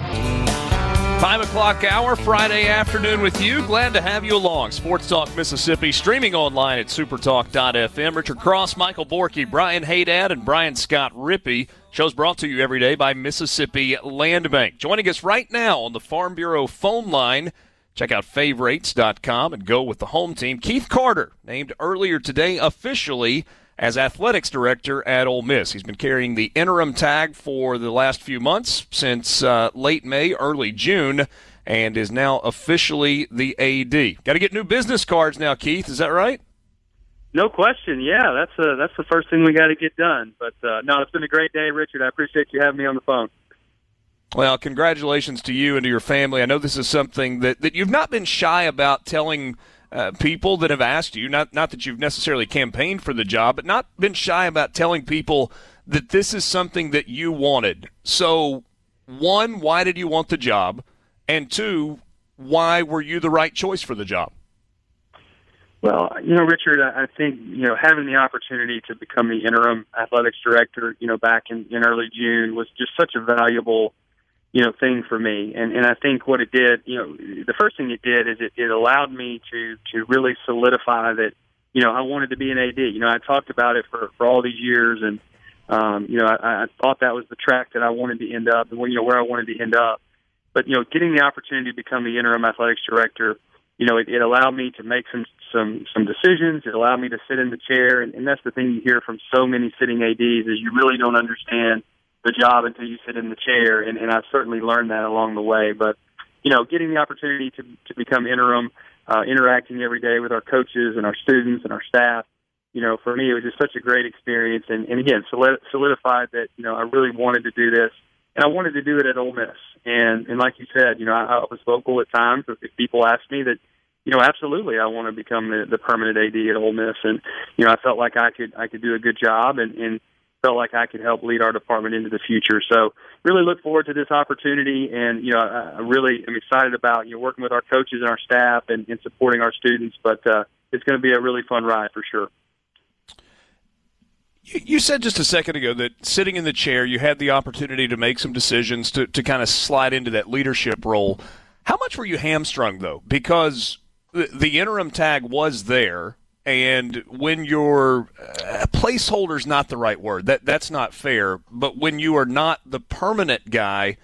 Five o'clock hour, Friday afternoon with you. Glad to have you along. Sports Talk Mississippi, streaming online at supertalk.fm. Richard Cross, Michael Borky, Brian Haydad, and Brian Scott Rippey. Shows brought to you every day by Mississippi Land Bank. Joining us right now on the Farm Bureau phone line Check out favorites.com and go with the home team. Keith Carter, named earlier today officially as athletics director at Ole Miss. He's been carrying the interim tag for the last few months since uh, late May, early June, and is now officially the AD. Got to get new business cards now, Keith. Is that right? No question. Yeah, that's uh, that's the first thing we got to get done. But uh, no, it's been a great day, Richard. I appreciate you having me on the phone. Well, congratulations to you and to your family. I know this is something that, that you've not been shy about telling uh, people that have asked you, not, not that you've necessarily campaigned for the job, but not been shy about telling people that this is something that you wanted. So, one, why did you want the job? And two, why were you the right choice for the job? Well, you know, Richard, I think you know having the opportunity to become the interim athletics director, you know, back in, in early June was just such a valuable you know thing for me. And and I think what it did you know the first thing it did is it, it allowed me to to really solidify that you know I wanted to be an AD you know I talked about it for for all these years and um you know I, I thought that was the track that I wanted to end up and you know where I wanted to end up. But you know getting the opportunity to become the interim athletics director you know it, it allowed me to make some some some decisions. It allowed me to sit in the chair. And, and that's the thing you hear from so many sitting ADs is you really don't understand the job until you sit in the chair, and, and I've certainly learned that along the way. But you know, getting the opportunity to to become interim, uh, interacting every day with our coaches and our students and our staff, you know, for me it was just such a great experience, and, and again, solidified that you know I really wanted to do this, and I wanted to do it at Ole Miss. And and like you said, you know, I, I was vocal at times if people asked me that you know, absolutely, I want to become the, the permanent AD at Ole Miss, and you know, I felt like I could I could do a good job, and and felt like I could help lead our department into the future. So really look forward to this opportunity, and you know, I really am excited about you know working with our coaches and our staff and, and supporting our students. But uh, it's going to be a really fun ride for sure. You said just a second ago that sitting in the chair, you had the opportunity to make some decisions to, to kind of slide into that leadership role. How much were you hamstrung, though? Because the, the interim tag was there, and when your uh, placeholder is not the right word, that that's not fair. But when you are not the permanent guy,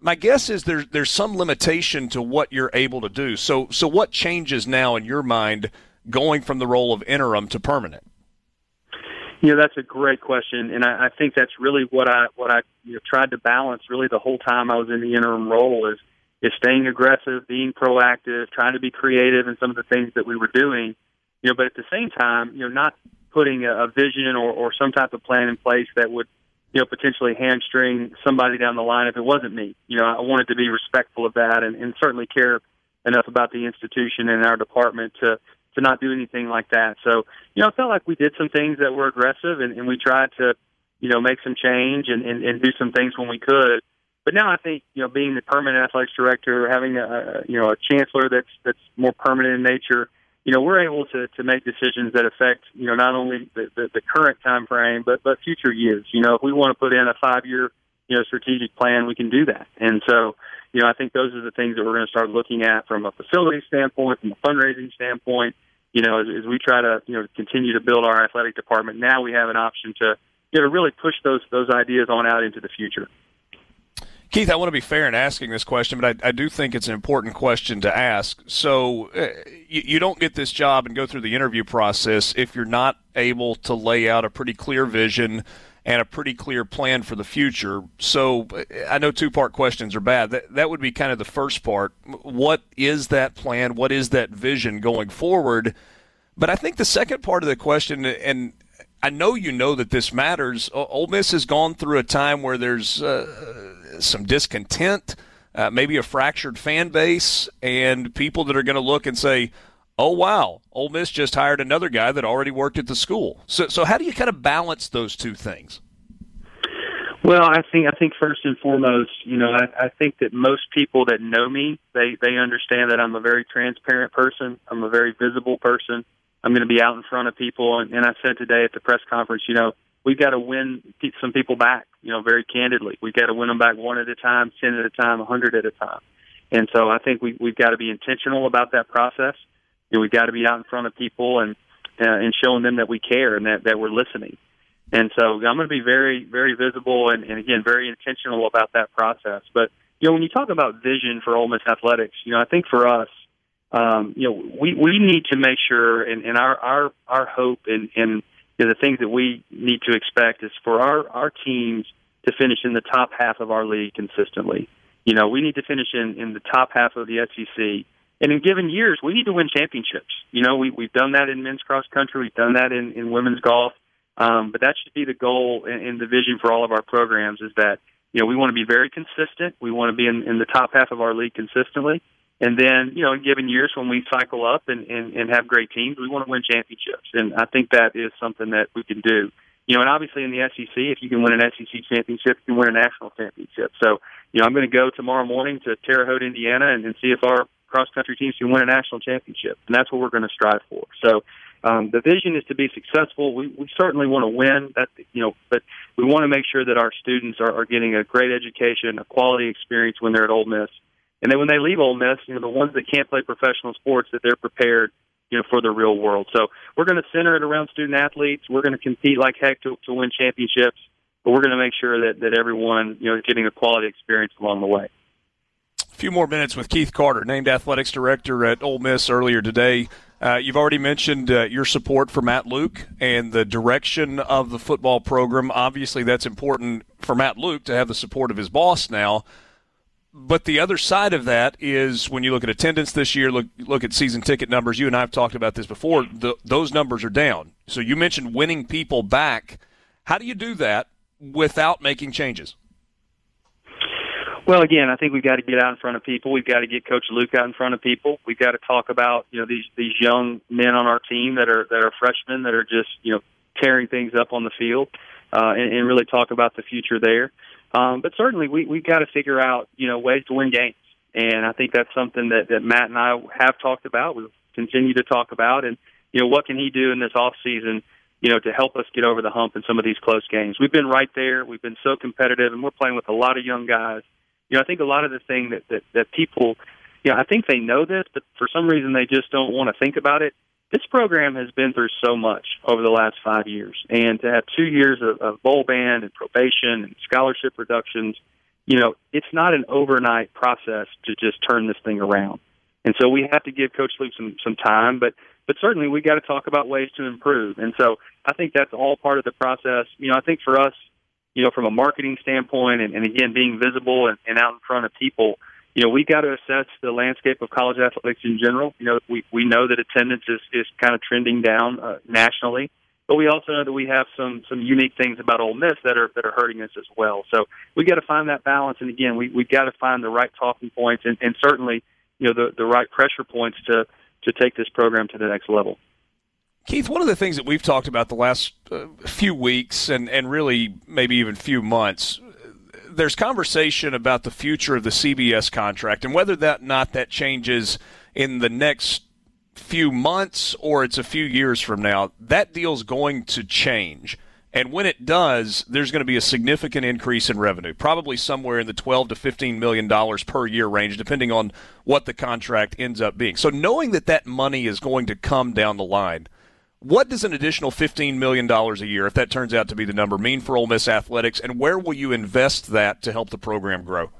my guess is there's there's some limitation to what you're able to do. So so what changes now in your mind going from the role of interim to permanent? You know, that's a great question, and I, I think that's really what I what I you know, tried to balance really the whole time I was in the interim role is is staying aggressive, being proactive, trying to be creative in some of the things that we were doing you know, but at the same time, you know, not putting a, a vision or, or some type of plan in place that would, you know, potentially hamstring somebody down the line if it wasn't me. You know, I wanted to be respectful of that and, and certainly care enough about the institution and our department to to not do anything like that. So, you know, I felt like we did some things that were aggressive and, and we tried to, you know, make some change and, and, and do some things when we could. But now I think, you know, being the permanent athletics director, having a, you know, a chancellor that's that's more permanent in nature, you know, we're able to, to make decisions that affect, you know, not only the, the, the current time frame, but, but future years. You know, if we want to put in a five year, you know, strategic plan, we can do that. And so, you know, I think those are the things that we're going to start looking at from a facility standpoint, from a fundraising standpoint, you know, as, as we try to, you know, continue to build our athletic department. Now we have an option to, you know, really push those, those ideas on out into the future. Keith, I want to be fair in asking this question, but I, I do think it's an important question to ask. So, uh, you, you, don't get this job and go through the interview process if you're not able to lay out a pretty clear vision and a pretty clear plan for the future. So, I know two part questions are bad. That, that would be kind of the first part. What is that plan? What is that vision going forward? But I think the second part of the question, and I know you know that this matters. Ole Miss has gone through a time where there's uh, some discontent, uh, maybe a fractured fan base, and people that are going to look and say, "Oh wow, Ole Miss just hired another guy that already worked at the school." So, so how do you kind of balance those two things? Well, I think I think first and foremost, you know, I, I think that most people that know me, they they understand that I'm a very transparent person. I'm a very visible person. I'm going to be out in front of people. And, and I said today at the press conference, you know, we've got to win some people back, you know, very candidly. We've got to win them back one at a time, 10 at a time, a 100 at a time. And so I think we, we've got to be intentional about that process. Know, we've got to be out in front of people and, uh, and showing them that we care and that, that we're listening. And so I'm going to be very, very visible and, and again, very intentional about that process. But, you know, when you talk about vision for Ole Miss athletics, you know, I think for us, um, you know, we we need to make sure, and, and our our our hope and and you know, the things that we need to expect is for our our teams to finish in the top half of our league consistently. You know, we need to finish in in the top half of the SEC. And in given years, we need to win championships. You know, we, we've done that in men's cross country. We've done that in, in women's golf. Um, but that should be the goal and, and the vision for all of our programs is that, you know, we want to be very consistent. We want to be in, in the top half of our league consistently. And then, you know, in given years when we cycle up and, and, and have great teams, we want to win championships. And I think that is something that we can do. You know, and obviously in the SEC, if you can win an SEC championship, you can win a national championship. So, you know, I'm going to go tomorrow morning to Terre Haute, Indiana, and, and see if our cross country teams can win a national championship. And that's what we're going to strive for. So, um, the vision is to be successful. We, we certainly want to win, that you know, but we want to make sure that our students are, are getting a great education, a quality experience when they're at Ole Miss, and then when they leave Ole Miss, you know, the ones that can't play professional sports, that they're prepared, you know, for the real world. So we're going to center it around student athletes. We're going to compete like heck to, to win championships, but we're going to make sure that that everyone, you know, is getting a quality experience along the way. A few more minutes with Keith Carter, named athletics director at Ole Miss earlier today. Uh, you've already mentioned uh, your support for Matt Luke and the direction of the football program. Obviously, that's important for Matt Luke to have the support of his boss now. But the other side of that is when you look at attendance this year, look look at season ticket numbers. You and I have talked about this before. The, those numbers are down. So you mentioned winning people back. How do you do that without making changes? Well, again, I think we've got to get out in front of people. We've got to get Coach Luke out in front of people. We've got to talk about you know these these young men on our team that are that are freshmen that are just you know tearing things up on the field, uh, and, and really talk about the future there. Um, but certainly, we we've got to figure out you know ways to win games, and I think that's something that that Matt and I have talked about. We'll continue to talk about, and you know what can he do in this off season you know, to help us get over the hump in some of these close games. We've been right there. We've been so competitive, and we're playing with a lot of young guys you know, I think a lot of the thing that that, that people, you know, I think they know this, but for some reason they just don't want to think about it. This program has been through so much over the last five years, and to have two years of, of bowl ban and probation and scholarship reductions, you know, it's not an overnight process to just turn this thing around. And so we have to give Coach Luke some some time, but but certainly we got to talk about ways to improve. And so I think that's all part of the process. You know, I think for us, you know, from a marketing standpoint, and, and again, being visible and, and out in front of people, you know, we've got to assess the landscape of college athletics in general. You know, we we know that attendance is is kind of trending down uh, nationally, but we also know that we have some some unique things about Ole Miss that are that are hurting us as well. So we got to find that balance, and again, we we got to find the right talking points, and, and certainly, you know, the the right pressure points to to take this program to the next level. Keith, one of the things that we've talked about the last uh, few weeks and, and really maybe even few months, there's conversation about the future of the CBS contract and whether that not that changes in the next few months or it's a few years from now. That deal's going to change. And when it does, there's going to be a significant increase in revenue, probably somewhere in the 12 to 15 million dollars per year range, depending on what the contract ends up being. So knowing that that money is going to come down the line, what does an additional $15 million a year, if that turns out to be the number, mean for Ole Miss athletics, and where will you invest that to help the program grow?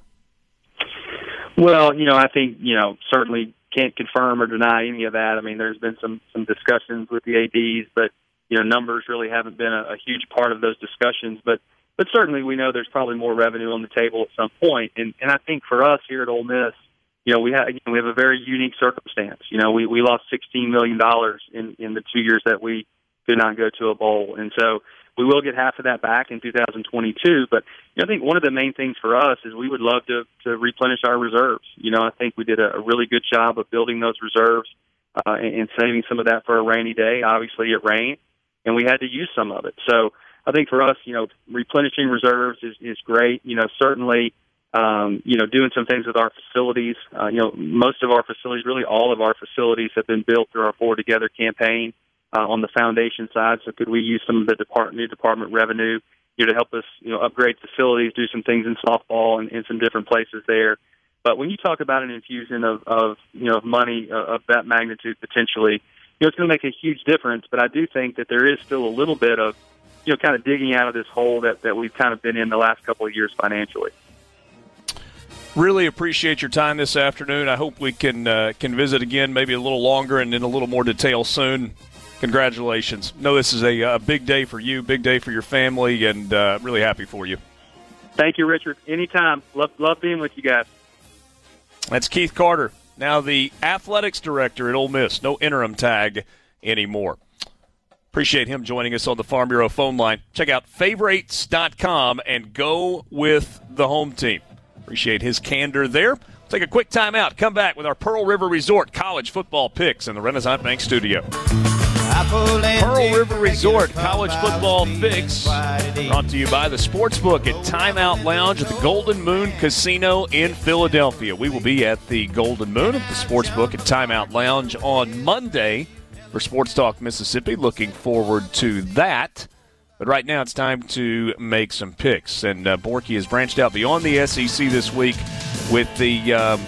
Well, you know, I think, you know, certainly can't confirm or deny any of that. I mean, there's been some, some discussions with the ADs, but, you know, numbers really haven't been a, a huge part of those discussions. But, but certainly we know there's probably more revenue on the table at some point. And, and I think for us here at Ole Miss, you know, we have we have a very unique circumstance. You know, we we lost sixteen million dollars in in the two years that we could not go to a bowl, and so we will get half of that back in 2022. But you know, I think one of the main things for us is we would love to to replenish our reserves. You know, I think we did a, a really good job of building those reserves uh, and, and saving some of that for a rainy day. Obviously, it rained, and we had to use some of it. So I think for us, you know, replenishing reserves is is great. You know, certainly um, you know, doing some things with our facilities. Uh, you know, most of our facilities, really all of our facilities, have been built through our Forward Together campaign uh, on the foundation side. So, could we use some of the department, new department revenue, know, to help us, you know, upgrade facilities, do some things in softball and in some different places there. But when you talk about an infusion of, of you know, of money uh, of that magnitude potentially, you know, it's going to make a huge difference. But I do think that there is still a little bit of, you know, kind of digging out of this hole that, that we've kind of been in the last couple of years financially. Really appreciate your time this afternoon. I hope we can uh, can visit again, maybe a little longer and in a little more detail soon. Congratulations! Know this is a, a big day for you, big day for your family, and uh, really happy for you. Thank you, Richard. Anytime. Love love being with you guys. That's Keith Carter, now the athletics director at Ole Miss. No interim tag anymore. Appreciate him joining us on the Farm Bureau phone line. Check out favorites.com and go with the home team. Appreciate his candor there. Take a quick time out. Come back with our Pearl River Resort college football picks in the Renaissance Bank studio. Pearl River Resort college football picks brought to you by the Sportsbook at Timeout Lounge at the Golden Moon Casino in Philadelphia. We will be at the Golden Moon at the Sportsbook at Timeout Lounge on Monday for Sports Talk Mississippi. Looking forward to that. But right now it's time to make some picks. And uh, Borky has branched out beyond the SEC this week with the, um,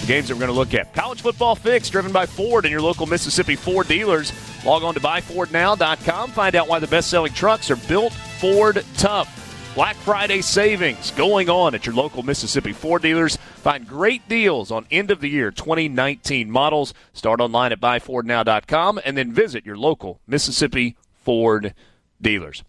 the games that we're going to look at. College football fix driven by Ford and your local Mississippi Ford dealers. Log on to buyfordnow.com. Find out why the best selling trucks are built Ford tough. Black Friday savings going on at your local Mississippi Ford dealers. Find great deals on end of the year 2019 models. Start online at buyfordnow.com and then visit your local Mississippi Ford dealers.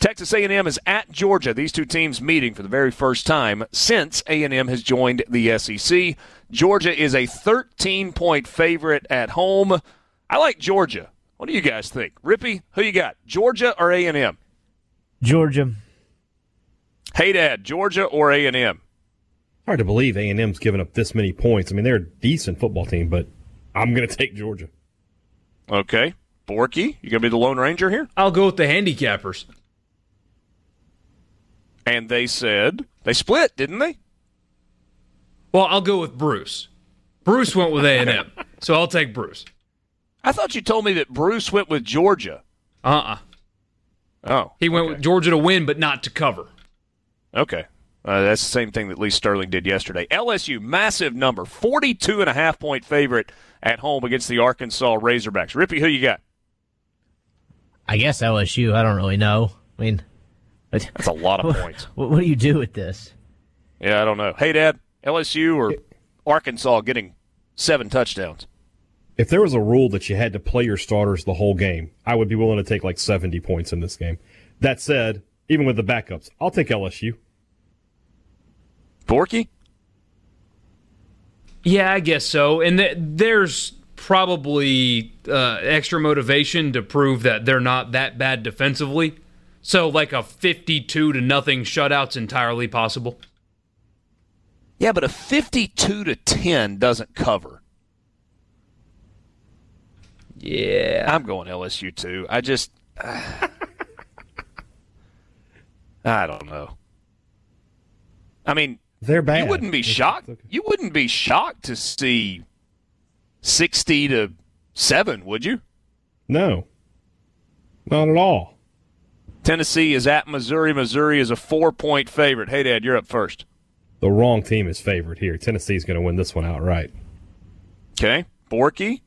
Texas A&M is at Georgia. These two teams meeting for the very first time since A&M has joined the SEC. Georgia is a 13-point favorite at home. I like Georgia. What do you guys think? Rippy, who you got? Georgia or A&M? Georgia. Hey, Dad, Georgia or A&M? Hard to believe A&M's given up this many points. I mean, they're a decent football team, but I'm going to take Georgia. Okay. Borky, you going to be the Lone Ranger here? I'll go with the handicappers. And they said they split, didn't they? Well, I'll go with Bruce. Bruce went with A&M, so I'll take Bruce. I thought you told me that Bruce went with Georgia. Uh-uh. Oh. He went okay. with Georgia to win, but not to cover. Okay. Uh, that's the same thing that Lee Sterling did yesterday. LSU, massive number, 42 and a half point favorite at home against the Arkansas Razorbacks. Rippy, who you got? I guess LSU. I don't really know. I mean, that's a lot of points. What, what do you do with this? Yeah, I don't know. Hey, Dad, LSU or Arkansas getting seven touchdowns? If there was a rule that you had to play your starters the whole game, I would be willing to take like 70 points in this game. That said, even with the backups, I'll take LSU. Borky? Yeah, I guess so. And th- there's probably uh, extra motivation to prove that they're not that bad defensively. So, like a 52 to nothing shutout's entirely possible. Yeah, but a 52 to 10 doesn't cover. Yeah. I'm going LSU too. I just. Uh, I don't know. I mean, they're bad. You wouldn't be shocked. Okay. You wouldn't be shocked to see 60 to 7, would you? No. Not at all. Tennessee is at Missouri. Missouri is a four point favorite. Hey, Dad, you're up first. The wrong team is favored here. Tennessee's going to win this one outright. Okay. Borky?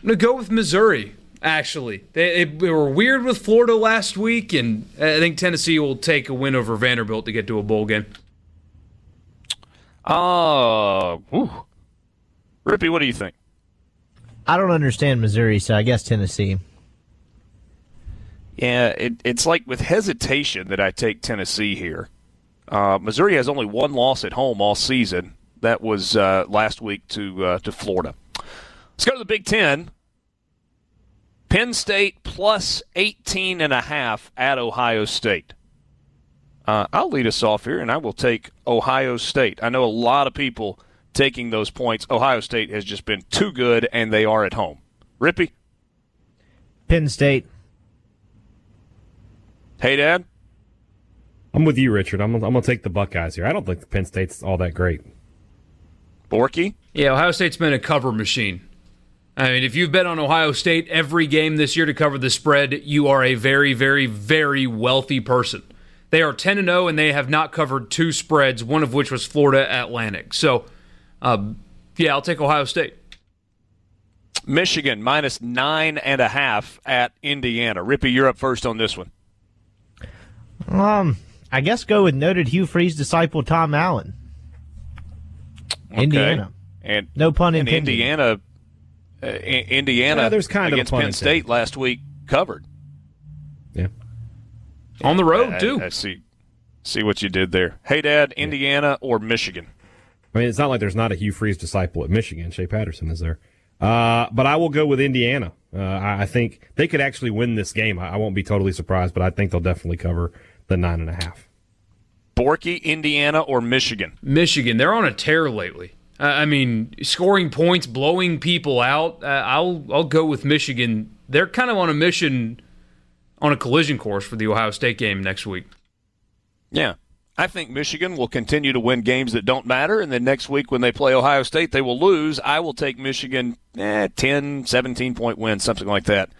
I'm going to go with Missouri, actually. They, they, were weird with Florida last week, and I think Tennessee will take a win over Vanderbilt to get to a bowl game. Oh. Uh, Rippy, what do you think? I don't understand Missouri, so I guess Tennessee. Yeah, it, it's like with hesitation that I take Tennessee here. Uh, Missouri has only one loss at home all season. That was uh, last week to uh, to Florida. Let's go to the Big Ten. Penn State plus 18 and a half at Ohio State. Uh, I'll lead us off here, and I will take Ohio State. I know a lot of people taking those points. Ohio State has just been too good, and they are at home. Rippy? Penn State. Hey, Dad? I'm with you, Richard. I'm, I'm going to take the Buckeyes here. I don't think the Penn State's all that great. Borky? Yeah, Ohio State's been a cover machine. I mean, if you've bet on Ohio State every game this year to cover the spread, you are a very, very, very wealthy person. They are 10 and 0, and they have not covered two spreads, one of which was Florida Atlantic. So, uh, yeah, I'll take Ohio State. Michigan minus nine and a half at Indiana. Rippy, you're up first on this one. Um, I guess go with noted Hugh Freeze disciple Tom Allen. Okay. Indiana. And No pun and. Indiana, uh, Indiana Yeah, there's kind of against pun Penn intended. State last week covered. Yeah. On the road, I- too. I, see. See what you did there. Hey, Dad, Indiana or Michigan? I mean, it's not like there's not a Hugh Freeze disciple at Michigan. Shea Patterson is there. Uh, but I will go with Indiana. Uh, I, I think they could actually win this game. I, I won't be totally surprised, but I think they'll definitely cover the nine and a half. Borky, Indiana or Michigan? Michigan, they're on a tear lately. Uh, I mean, scoring points, blowing people out. Uh, I'll I'll go with Michigan. They're kind of on a mission, on a collision course for the Ohio State game next week. Yeah. I think Michigan will continue to win games that don't matter, and then next week when they play Ohio State, they will lose. I will take Michigan eh, 10, 17 point win, something like that,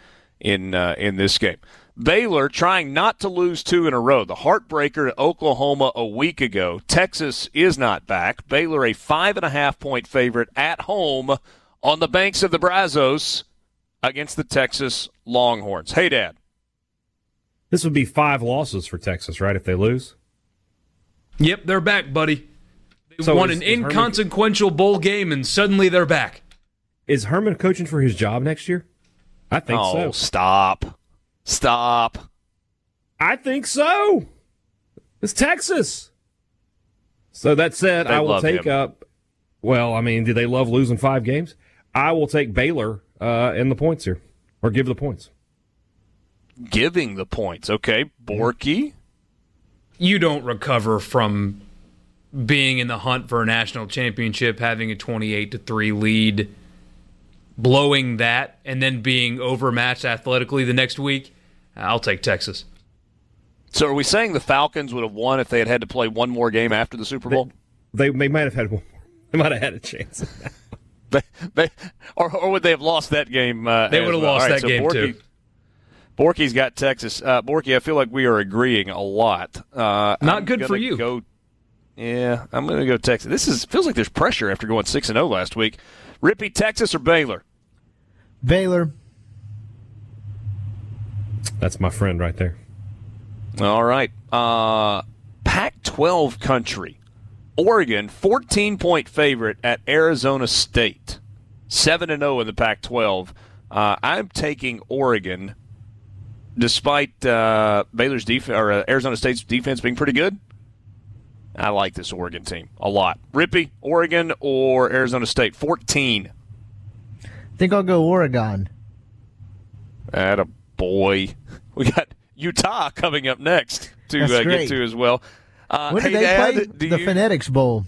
in uh, in this game. Baylor trying not to lose two in a row. The heartbreaker to Oklahoma a week ago. Texas is not back. Baylor a five and a half point favorite at home on the banks of the Brazos against the Texas Longhorns. Hey, Dad. This would be five losses for Texas, right? If they lose. Yep, they're back, buddy. They So won is- an is Herman- inconsequential bowl game, and suddenly they're back. Is Herman coaching for his job next year? I think oh, so. stop. Stop. I think so. It's Texas. So that said, They I will take him. up. Well, I mean, do they love losing five games? I will take Baylor uh, in the points here, or give the points. Giving the points. Okay. Borky. You don't recover from being in the hunt for a national championship, having a 28 to 3 lead, blowing that, and then being overmatched athletically the next week. I'll take Texas. So are we saying the Falcons would have won if they had had to play one more game after the Super Bowl? They they might have had one. More. They might have had a chance. They, they, or, or would they have lost that game? Uh, They would have well? lost All right, that so game, Borky, too. Borky's got Texas. Uh, Borky, I feel like we are agreeing a lot. Uh, Not I'm good for you. Go, yeah, I'm going to go Texas. This is feels like there's pressure after going six and zero last week. Rippy, Texas or Baylor? Baylor. That's my friend right there. All right. Uh, Pac 12 country. Oregon, 14 point favorite at Arizona State. 7 and 0 in the Pac 12. Uh, I'm taking Oregon despite uh, Baylor's defense or uh, Arizona State's defense being pretty good. I like this Oregon team a lot. Rippy, Oregon or Arizona State? 14. I think I'll go Oregon. At a boy. We got Utah coming up next to uh, get to as well. Uh, When hey, did they Dad, play? do The you- Phonetics Bowl.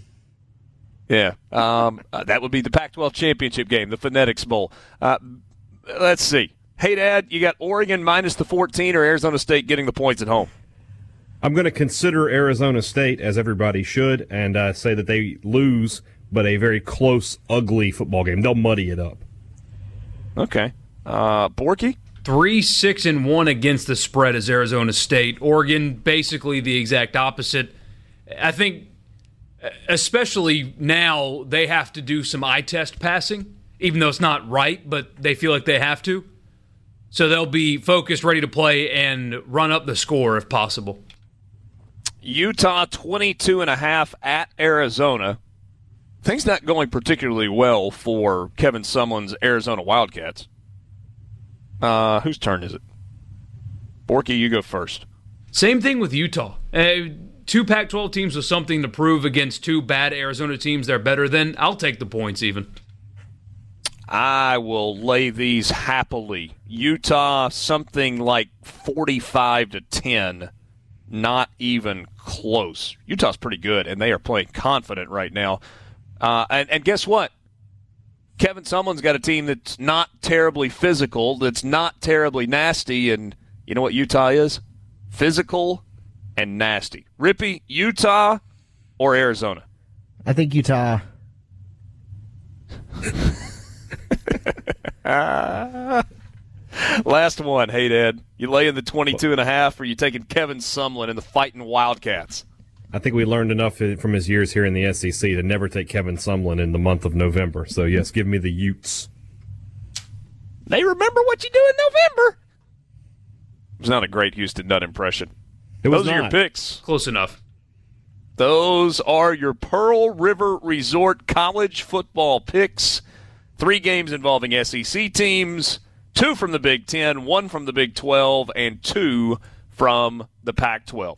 Yeah, um, uh, that would be the Pac-12 championship game, the Phonetics Bowl. Uh, let's see. Hey, Dad, you got Oregon minus the 14 or Arizona State getting the points at home? I'm going to consider Arizona State as everybody should, and uh, say that they lose, but a very close, ugly football game. They'll muddy it up. Okay. Uh, Borky? Three, six, and one against the spread is Arizona State. Oregon, basically the exact opposite. I think, especially now, they have to do some eye test passing, even though it's not right, but they feel like they have to. So they'll be focused, ready to play, and run up the score if possible. Utah 22 and a half at Arizona. Things not going particularly well for Kevin Sumlin's Arizona Wildcats. Uh, whose turn is it? Borky, you go first. Same thing with Utah. Uh, two Pac 12 teams with something to prove against two bad Arizona teams they're better than. I'll take the points even. I will lay these happily. Utah, something like 45 to 10. Not even close. Utah's pretty good, and they are playing confident right now. Uh, and, and guess what? Kevin Sumlin's got a team that's not terribly physical, that's not terribly nasty, and you know what Utah is? Physical and nasty. Rippy, Utah or Arizona? I think Utah. Last one. Hey, Dad. You laying the 22 and a half, or you taking Kevin Sumlin and the fighting Wildcats? I think we learned enough from his years here in the SEC to never take Kevin Sumlin in the month of November. So, yes, give me the Utes. They remember what you do in November. It was not a great Houston Nutt impression. It was Those are your picks. Close enough. Those are your Pearl River Resort college football picks. Three games involving SEC teams, two from the Big Ten, one from the Big 12, and two from the Pac 12.